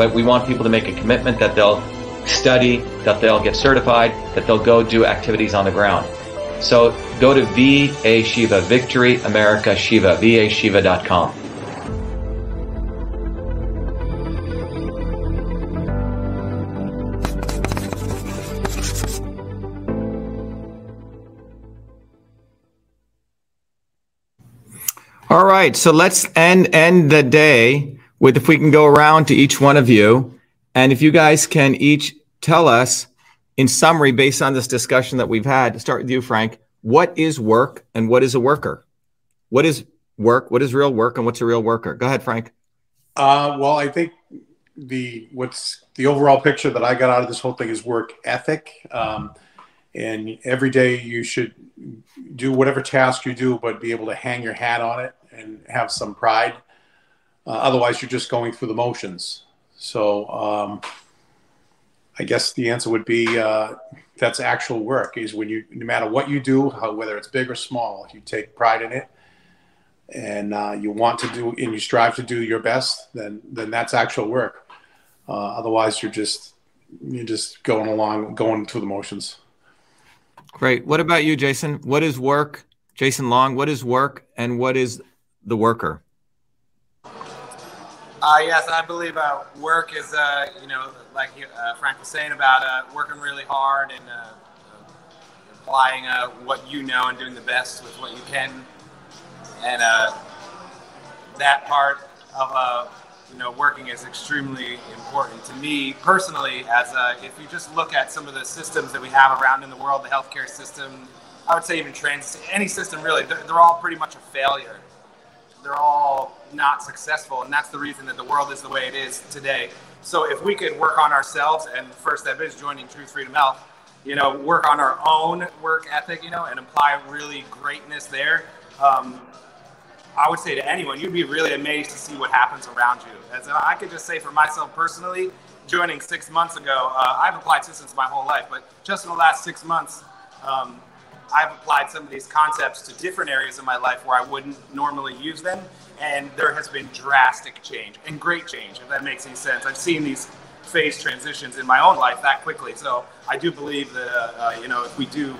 but we want people to make a commitment that they'll study, that they'll get certified, that they'll go do activities on the ground. So go to VA Shiva, Victory America Shiva, vashiva.com. All right, so let's end end the day with if we can go around to each one of you, and if you guys can each tell us in summary, based on this discussion that we've had, to start with you, Frank. What is work and what is a worker? What is work? What is real work and what's a real worker? Go ahead, Frank. Uh, well, I think the what's the overall picture that I got out of this whole thing is work ethic. Um, and every day you should do whatever task you do, but be able to hang your hat on it and have some pride. Uh, otherwise, you're just going through the motions. So um, I guess the answer would be uh, that's actual work is when you, no matter what you do, how, whether it's big or small, if you take pride in it and uh, you want to do and you strive to do your best, then then that's actual work. Uh, otherwise, you're just you're just going along, going through the motions. Great. What about you, Jason? What is work? Jason Long, what is work and what is the worker? Uh, yes, I believe uh, work is, uh, you know, like uh, Frank was saying about uh, working really hard and uh, applying what you know and doing the best with what you can. And that part of, you know, working is extremely important to me personally. As if you just look at some of the systems that we have around in the world, the healthcare system, I would say even trans, any system really, they're, they're all pretty much a failure. They're all not successful, and that's the reason that the world is the way it is today. So if we could work on ourselves, and the first step is joining Truth Freedom Health, you know, work on our own work ethic, you know, and apply really greatness there. Um, I would say to anyone, you'd be really amazed to see what happens around you. As I could just say for myself personally, joining six months ago, uh, I've applied systems my whole life, but just in the last six months, um, I've applied some of these concepts to different areas of my life where I wouldn't normally use them, and there has been drastic change and great change, if that makes any sense. I've seen these phase transitions in my own life that quickly, so I do believe that uh, you know if we do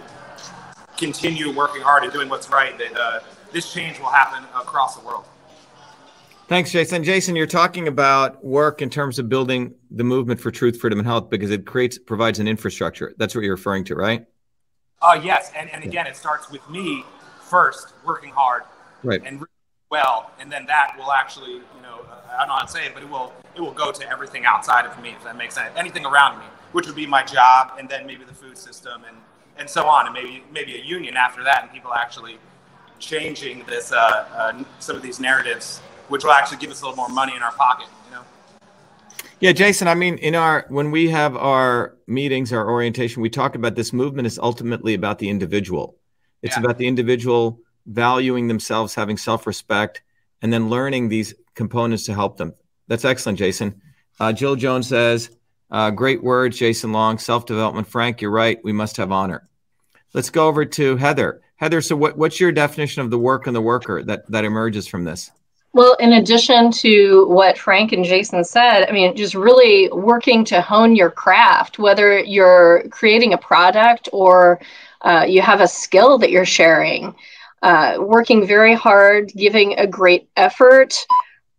continue working hard and doing what's right, that uh, this change will happen across the world. Thanks, Jason. Jason, you're talking about work in terms of building the movement for truth, freedom, and health because it creates provides an infrastructure. That's what you're referring to, right? Uh, yes, and, and again, it starts with me first, working hard, right, and well, and then that will actually, you know, I don't know how to say it, but it will it will go to everything outside of me, if that makes sense. Anything around me, which would be my job, and then maybe the food system, and and so on, and maybe maybe a union after that, and people actually changing this uh, uh, some of these narratives, which will actually give us a little more money in our pocket. Yeah, Jason, I mean, in our when we have our meetings, our orientation, we talk about this movement is ultimately about the individual. It's yeah. about the individual valuing themselves, having self-respect, and then learning these components to help them. That's excellent, Jason. Uh, Jill Jones says, uh, "Great words, Jason Long. Self-development, Frank. You're right. We must have honor." Let's go over to Heather. Heather, so what, what's your definition of the work and the worker that that emerges from this? Well, in addition to what Frank and Jason said, I mean, just really working to hone your craft, whether you're creating a product or uh, you have a skill that you're sharing, uh, working very hard, giving a great effort,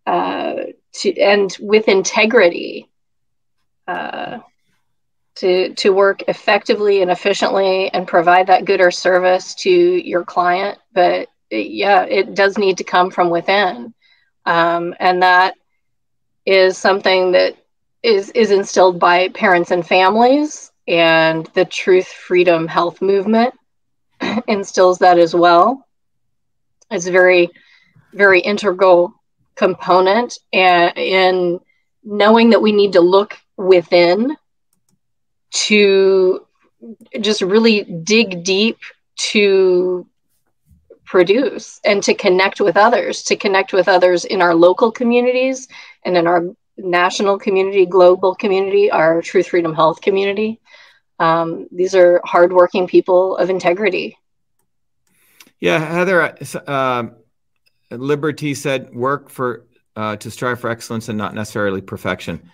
uh, to, and with integrity uh, to, to work effectively and efficiently and provide that good or service to your client. But yeah, it does need to come from within. Um, and that is something that is is instilled by parents and families and the truth freedom health movement instills that as well. It's very very integral component and in knowing that we need to look within to just really dig deep to produce and to connect with others, to connect with others in our local communities and in our national community, global community, our Truth Freedom Health community. Um, these are hardworking people of integrity. Yeah, Heather, uh, Liberty said work for uh, to strive for excellence and not necessarily perfection.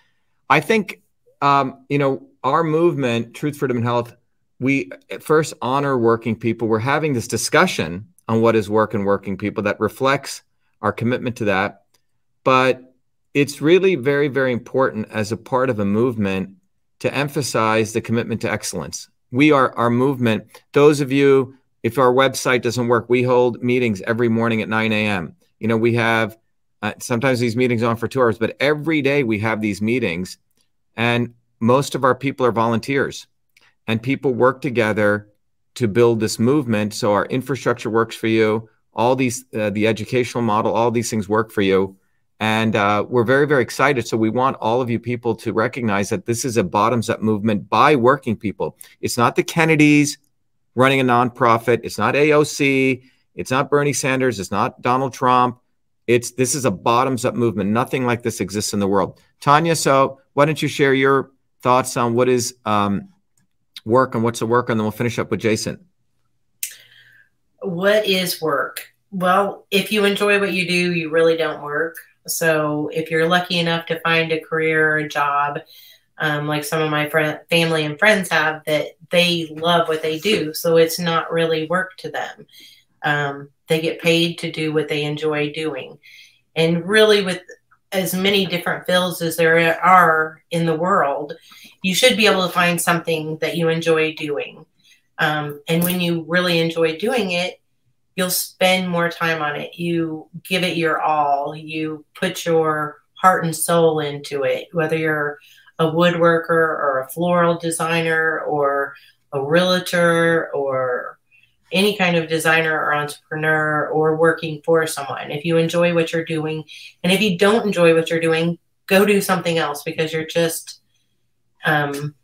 I think um, you know our movement, Truth, Freedom, and Health. We first honor working people. We're having this discussion on what is work and working people that reflects our commitment to that. But it's really very, very important as a part of a movement to emphasize the commitment to excellence. We are our movement. Those of you, if our website doesn't work, we hold meetings every morning at 9 a.m. You know, we have uh, sometimes these meetings on for two hours, but every day we have these meetings, and most of our people are volunteers, and people work together to build this movement. So our infrastructure works for you. All these uh, the educational model all these things work for you. And uh, we're very very excited. So we want all of you people to recognize that this is a bottoms up movement by working people. It's not the kennedys running a nonprofit. It's not aoc it's not bernie sanders. It's not donald trump. It's this is a bottoms up movement. Nothing like this exists in the world. Tanya so why don't you share your thoughts on what is um, work and what's the work, and then we'll finish up with Jason. What is work? Well, if you enjoy what you do, you really don't work. So if you're lucky enough to find a career or a job, um, like some of my family and friends have, that they love what they do, so it's not really work to them. Um, they get paid to do what they enjoy doing, and really, with as many different fields as there are in the world, you should be able to find something that you enjoy doing. Um, and when you really enjoy doing it, you'll spend more time on it. You give it your all. You put your heart and soul into it, whether you're a woodworker or a floral designer or a realtor or any kind of designer or entrepreneur or working for someone. If you enjoy what you're doing, and if you don't enjoy what you're doing, go do something else because you're just um,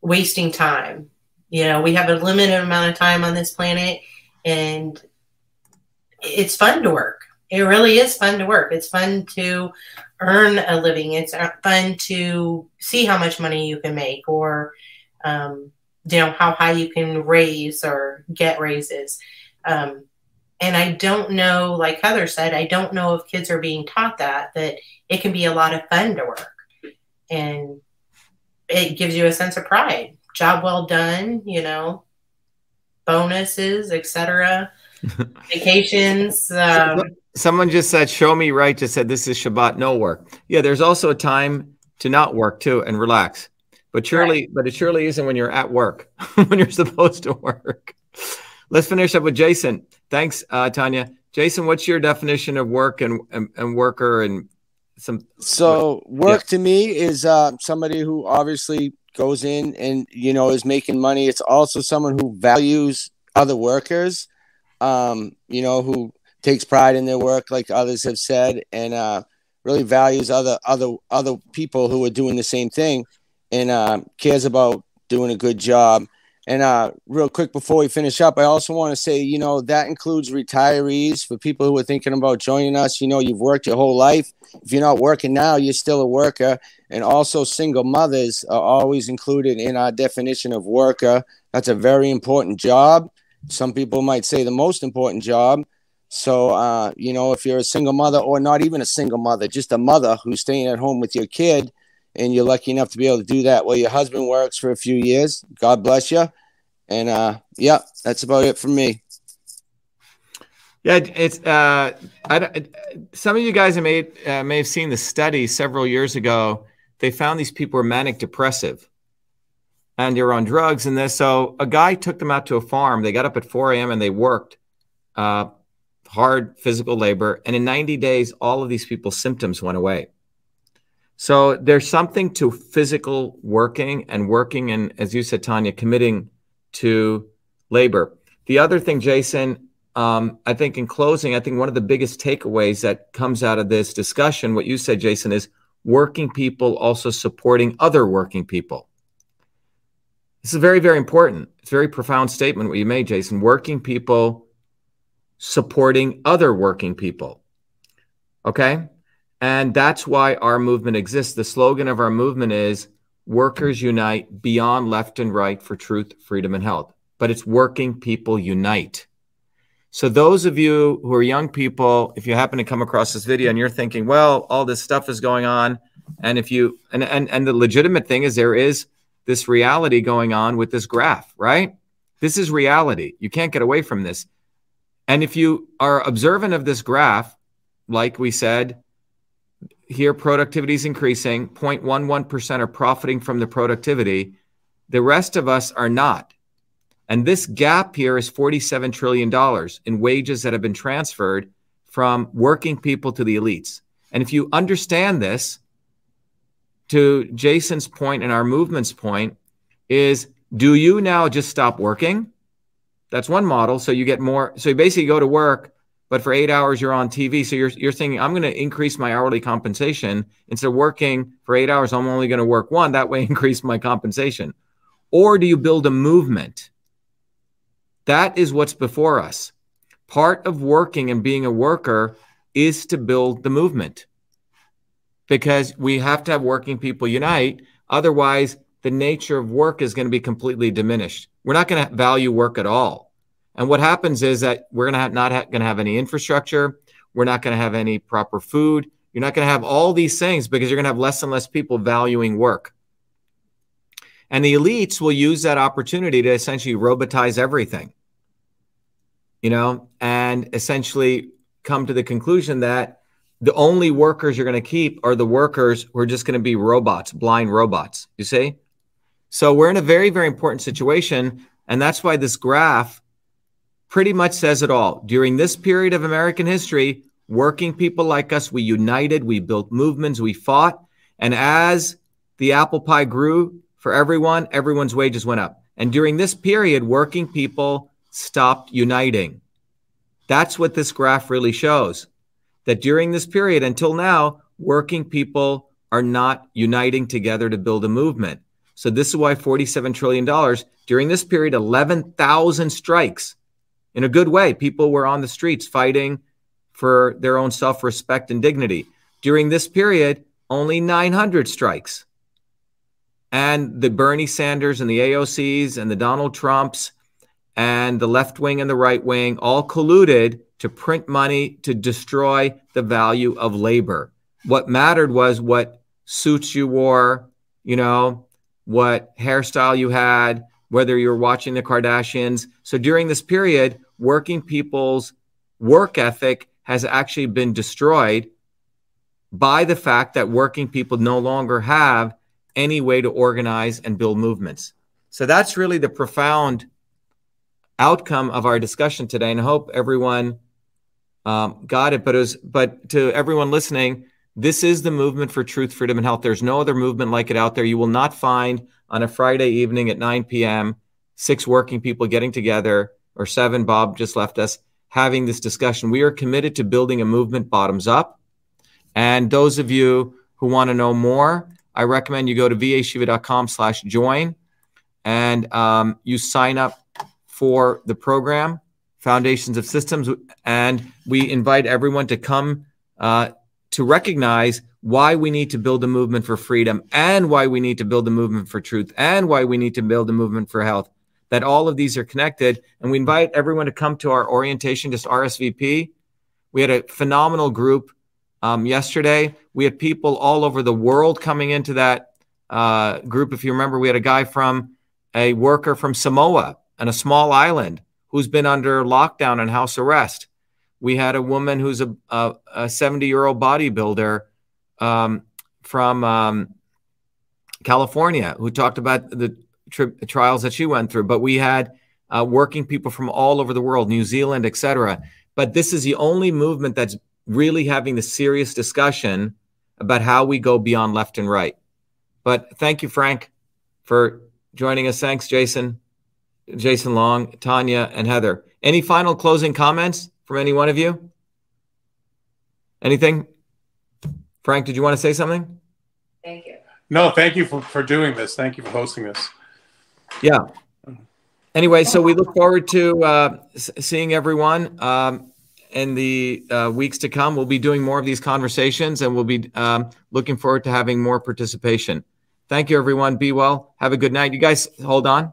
wasting time. You know, we have a limited amount of time on this planet, and it's fun to work. It really is fun to work. It's fun to earn a living. It's fun to see how much money you can make or, um, you know, how high you can raise or get raises. Um, and I don't know, like Heather said, I don't know if kids are being taught that, that it can be a lot of fun to work and it gives you a sense of pride. Job well done, you know, bonuses, etc. Vacations. Um, Someone just said, "Show me right." Just said, "This is Shabbat, no work." Yeah, there's also a time to not work too and relax. But surely, right. but it surely isn't when you're at work, when you're supposed to work. Let's finish up with Jason. Thanks, uh, Tanya. Jason, what's your definition of work and, and, and worker and some so work yeah. to me is uh, somebody who obviously goes in and you know is making money it's also someone who values other workers um, you know who takes pride in their work like others have said and uh, really values other other other people who are doing the same thing and uh, cares about doing a good job. And uh, real quick before we finish up, I also want to say, you know, that includes retirees for people who are thinking about joining us. You know, you've worked your whole life. If you're not working now, you're still a worker. And also, single mothers are always included in our definition of worker. That's a very important job. Some people might say the most important job. So, uh, you know, if you're a single mother or not even a single mother, just a mother who's staying at home with your kid, and you're lucky enough to be able to do that Well, your husband works for a few years, God bless you. And uh, yeah, that's about it for me. Yeah, it's uh, I, some of you guys may uh, may have seen the study several years ago. They found these people were manic depressive, and they're on drugs and this. So a guy took them out to a farm. They got up at 4 a.m. and they worked uh, hard physical labor, and in 90 days, all of these people's symptoms went away. So there's something to physical working and working, and as you said, Tanya, committing to labor. The other thing, Jason, um, I think in closing, I think one of the biggest takeaways that comes out of this discussion, what you said, Jason, is working people also supporting other working people. This is very, very important. It's a very profound statement what you made, Jason. Working people supporting other working people. Okay? And that's why our movement exists. The slogan of our movement is Workers Unite Beyond Left and Right for Truth, Freedom, and Health. But it's working people unite. So, those of you who are young people, if you happen to come across this video and you're thinking, well, all this stuff is going on, and if you, and, and, and the legitimate thing is there is this reality going on with this graph, right? This is reality. You can't get away from this. And if you are observant of this graph, like we said, here productivity is increasing, 0.11% are profiting from the productivity. The rest of us are not. And this gap here is $47 trillion in wages that have been transferred from working people to the elites. And if you understand this, to Jason's point and our movement's point, is do you now just stop working? That's one model. So you get more. So you basically go to work, but for eight hours you're on TV. So you're you're thinking I'm going to increase my hourly compensation instead of working for eight hours. I'm only going to work one. That way, increase my compensation. Or do you build a movement? That is what's before us. Part of working and being a worker is to build the movement because we have to have working people unite. Otherwise, the nature of work is going to be completely diminished. We're not going to value work at all. And what happens is that we're to have not ha- going to have any infrastructure. We're not going to have any proper food. You're not going to have all these things because you're going to have less and less people valuing work. And the elites will use that opportunity to essentially robotize everything, you know, and essentially come to the conclusion that the only workers you're going to keep are the workers who are just going to be robots, blind robots. You see? So we're in a very, very important situation. And that's why this graph pretty much says it all. During this period of American history, working people like us, we united, we built movements, we fought. And as the apple pie grew for everyone, everyone's wages went up. And during this period, working people stopped uniting. That's what this graph really shows. That during this period until now, working people are not uniting together to build a movement. So this is why $47 trillion during this period, 11,000 strikes in a good way. People were on the streets fighting for their own self respect and dignity. During this period, only 900 strikes. And the Bernie Sanders and the AOCs and the Donald Trumps and the left wing and the right wing all colluded to print money to destroy the value of labor. What mattered was what suits you wore, you know, what hairstyle you had, whether you were watching the Kardashians. So during this period, working people's work ethic has actually been destroyed by the fact that working people no longer have any way to organize and build movements. So that's really the profound outcome of our discussion today. And I hope everyone um, got it. But, it was, but to everyone listening, this is the movement for truth, freedom, and health. There's no other movement like it out there. You will not find on a Friday evening at 9 p.m. six working people getting together or seven. Bob just left us having this discussion. We are committed to building a movement bottoms up. And those of you who want to know more, I recommend you go to vashiva.com slash join and um, you sign up for the program, Foundations of Systems. And we invite everyone to come uh, to recognize why we need to build a movement for freedom and why we need to build a movement for truth and why we need to build a movement for health. That all of these are connected. And we invite everyone to come to our orientation, just RSVP. We had a phenomenal group um, yesterday. We had people all over the world coming into that uh, group. If you remember, we had a guy from a worker from Samoa and a small island who's been under lockdown and house arrest. We had a woman who's a 70 year old bodybuilder um, from um, California who talked about the tri- trials that she went through. But we had uh, working people from all over the world, New Zealand, etc. But this is the only movement that's really having the serious discussion about how we go beyond left and right. But thank you, Frank, for joining us. Thanks, Jason, Jason Long, Tanya, and Heather. Any final closing comments from any one of you? Anything? Frank, did you want to say something? Thank you. No, thank you for, for doing this. Thank you for hosting this. Yeah. Anyway, so we look forward to uh, seeing everyone um, in the uh, weeks to come. We'll be doing more of these conversations and we'll be um, looking forward to having more participation. Thank you, everyone. Be well. Have a good night. You guys hold on.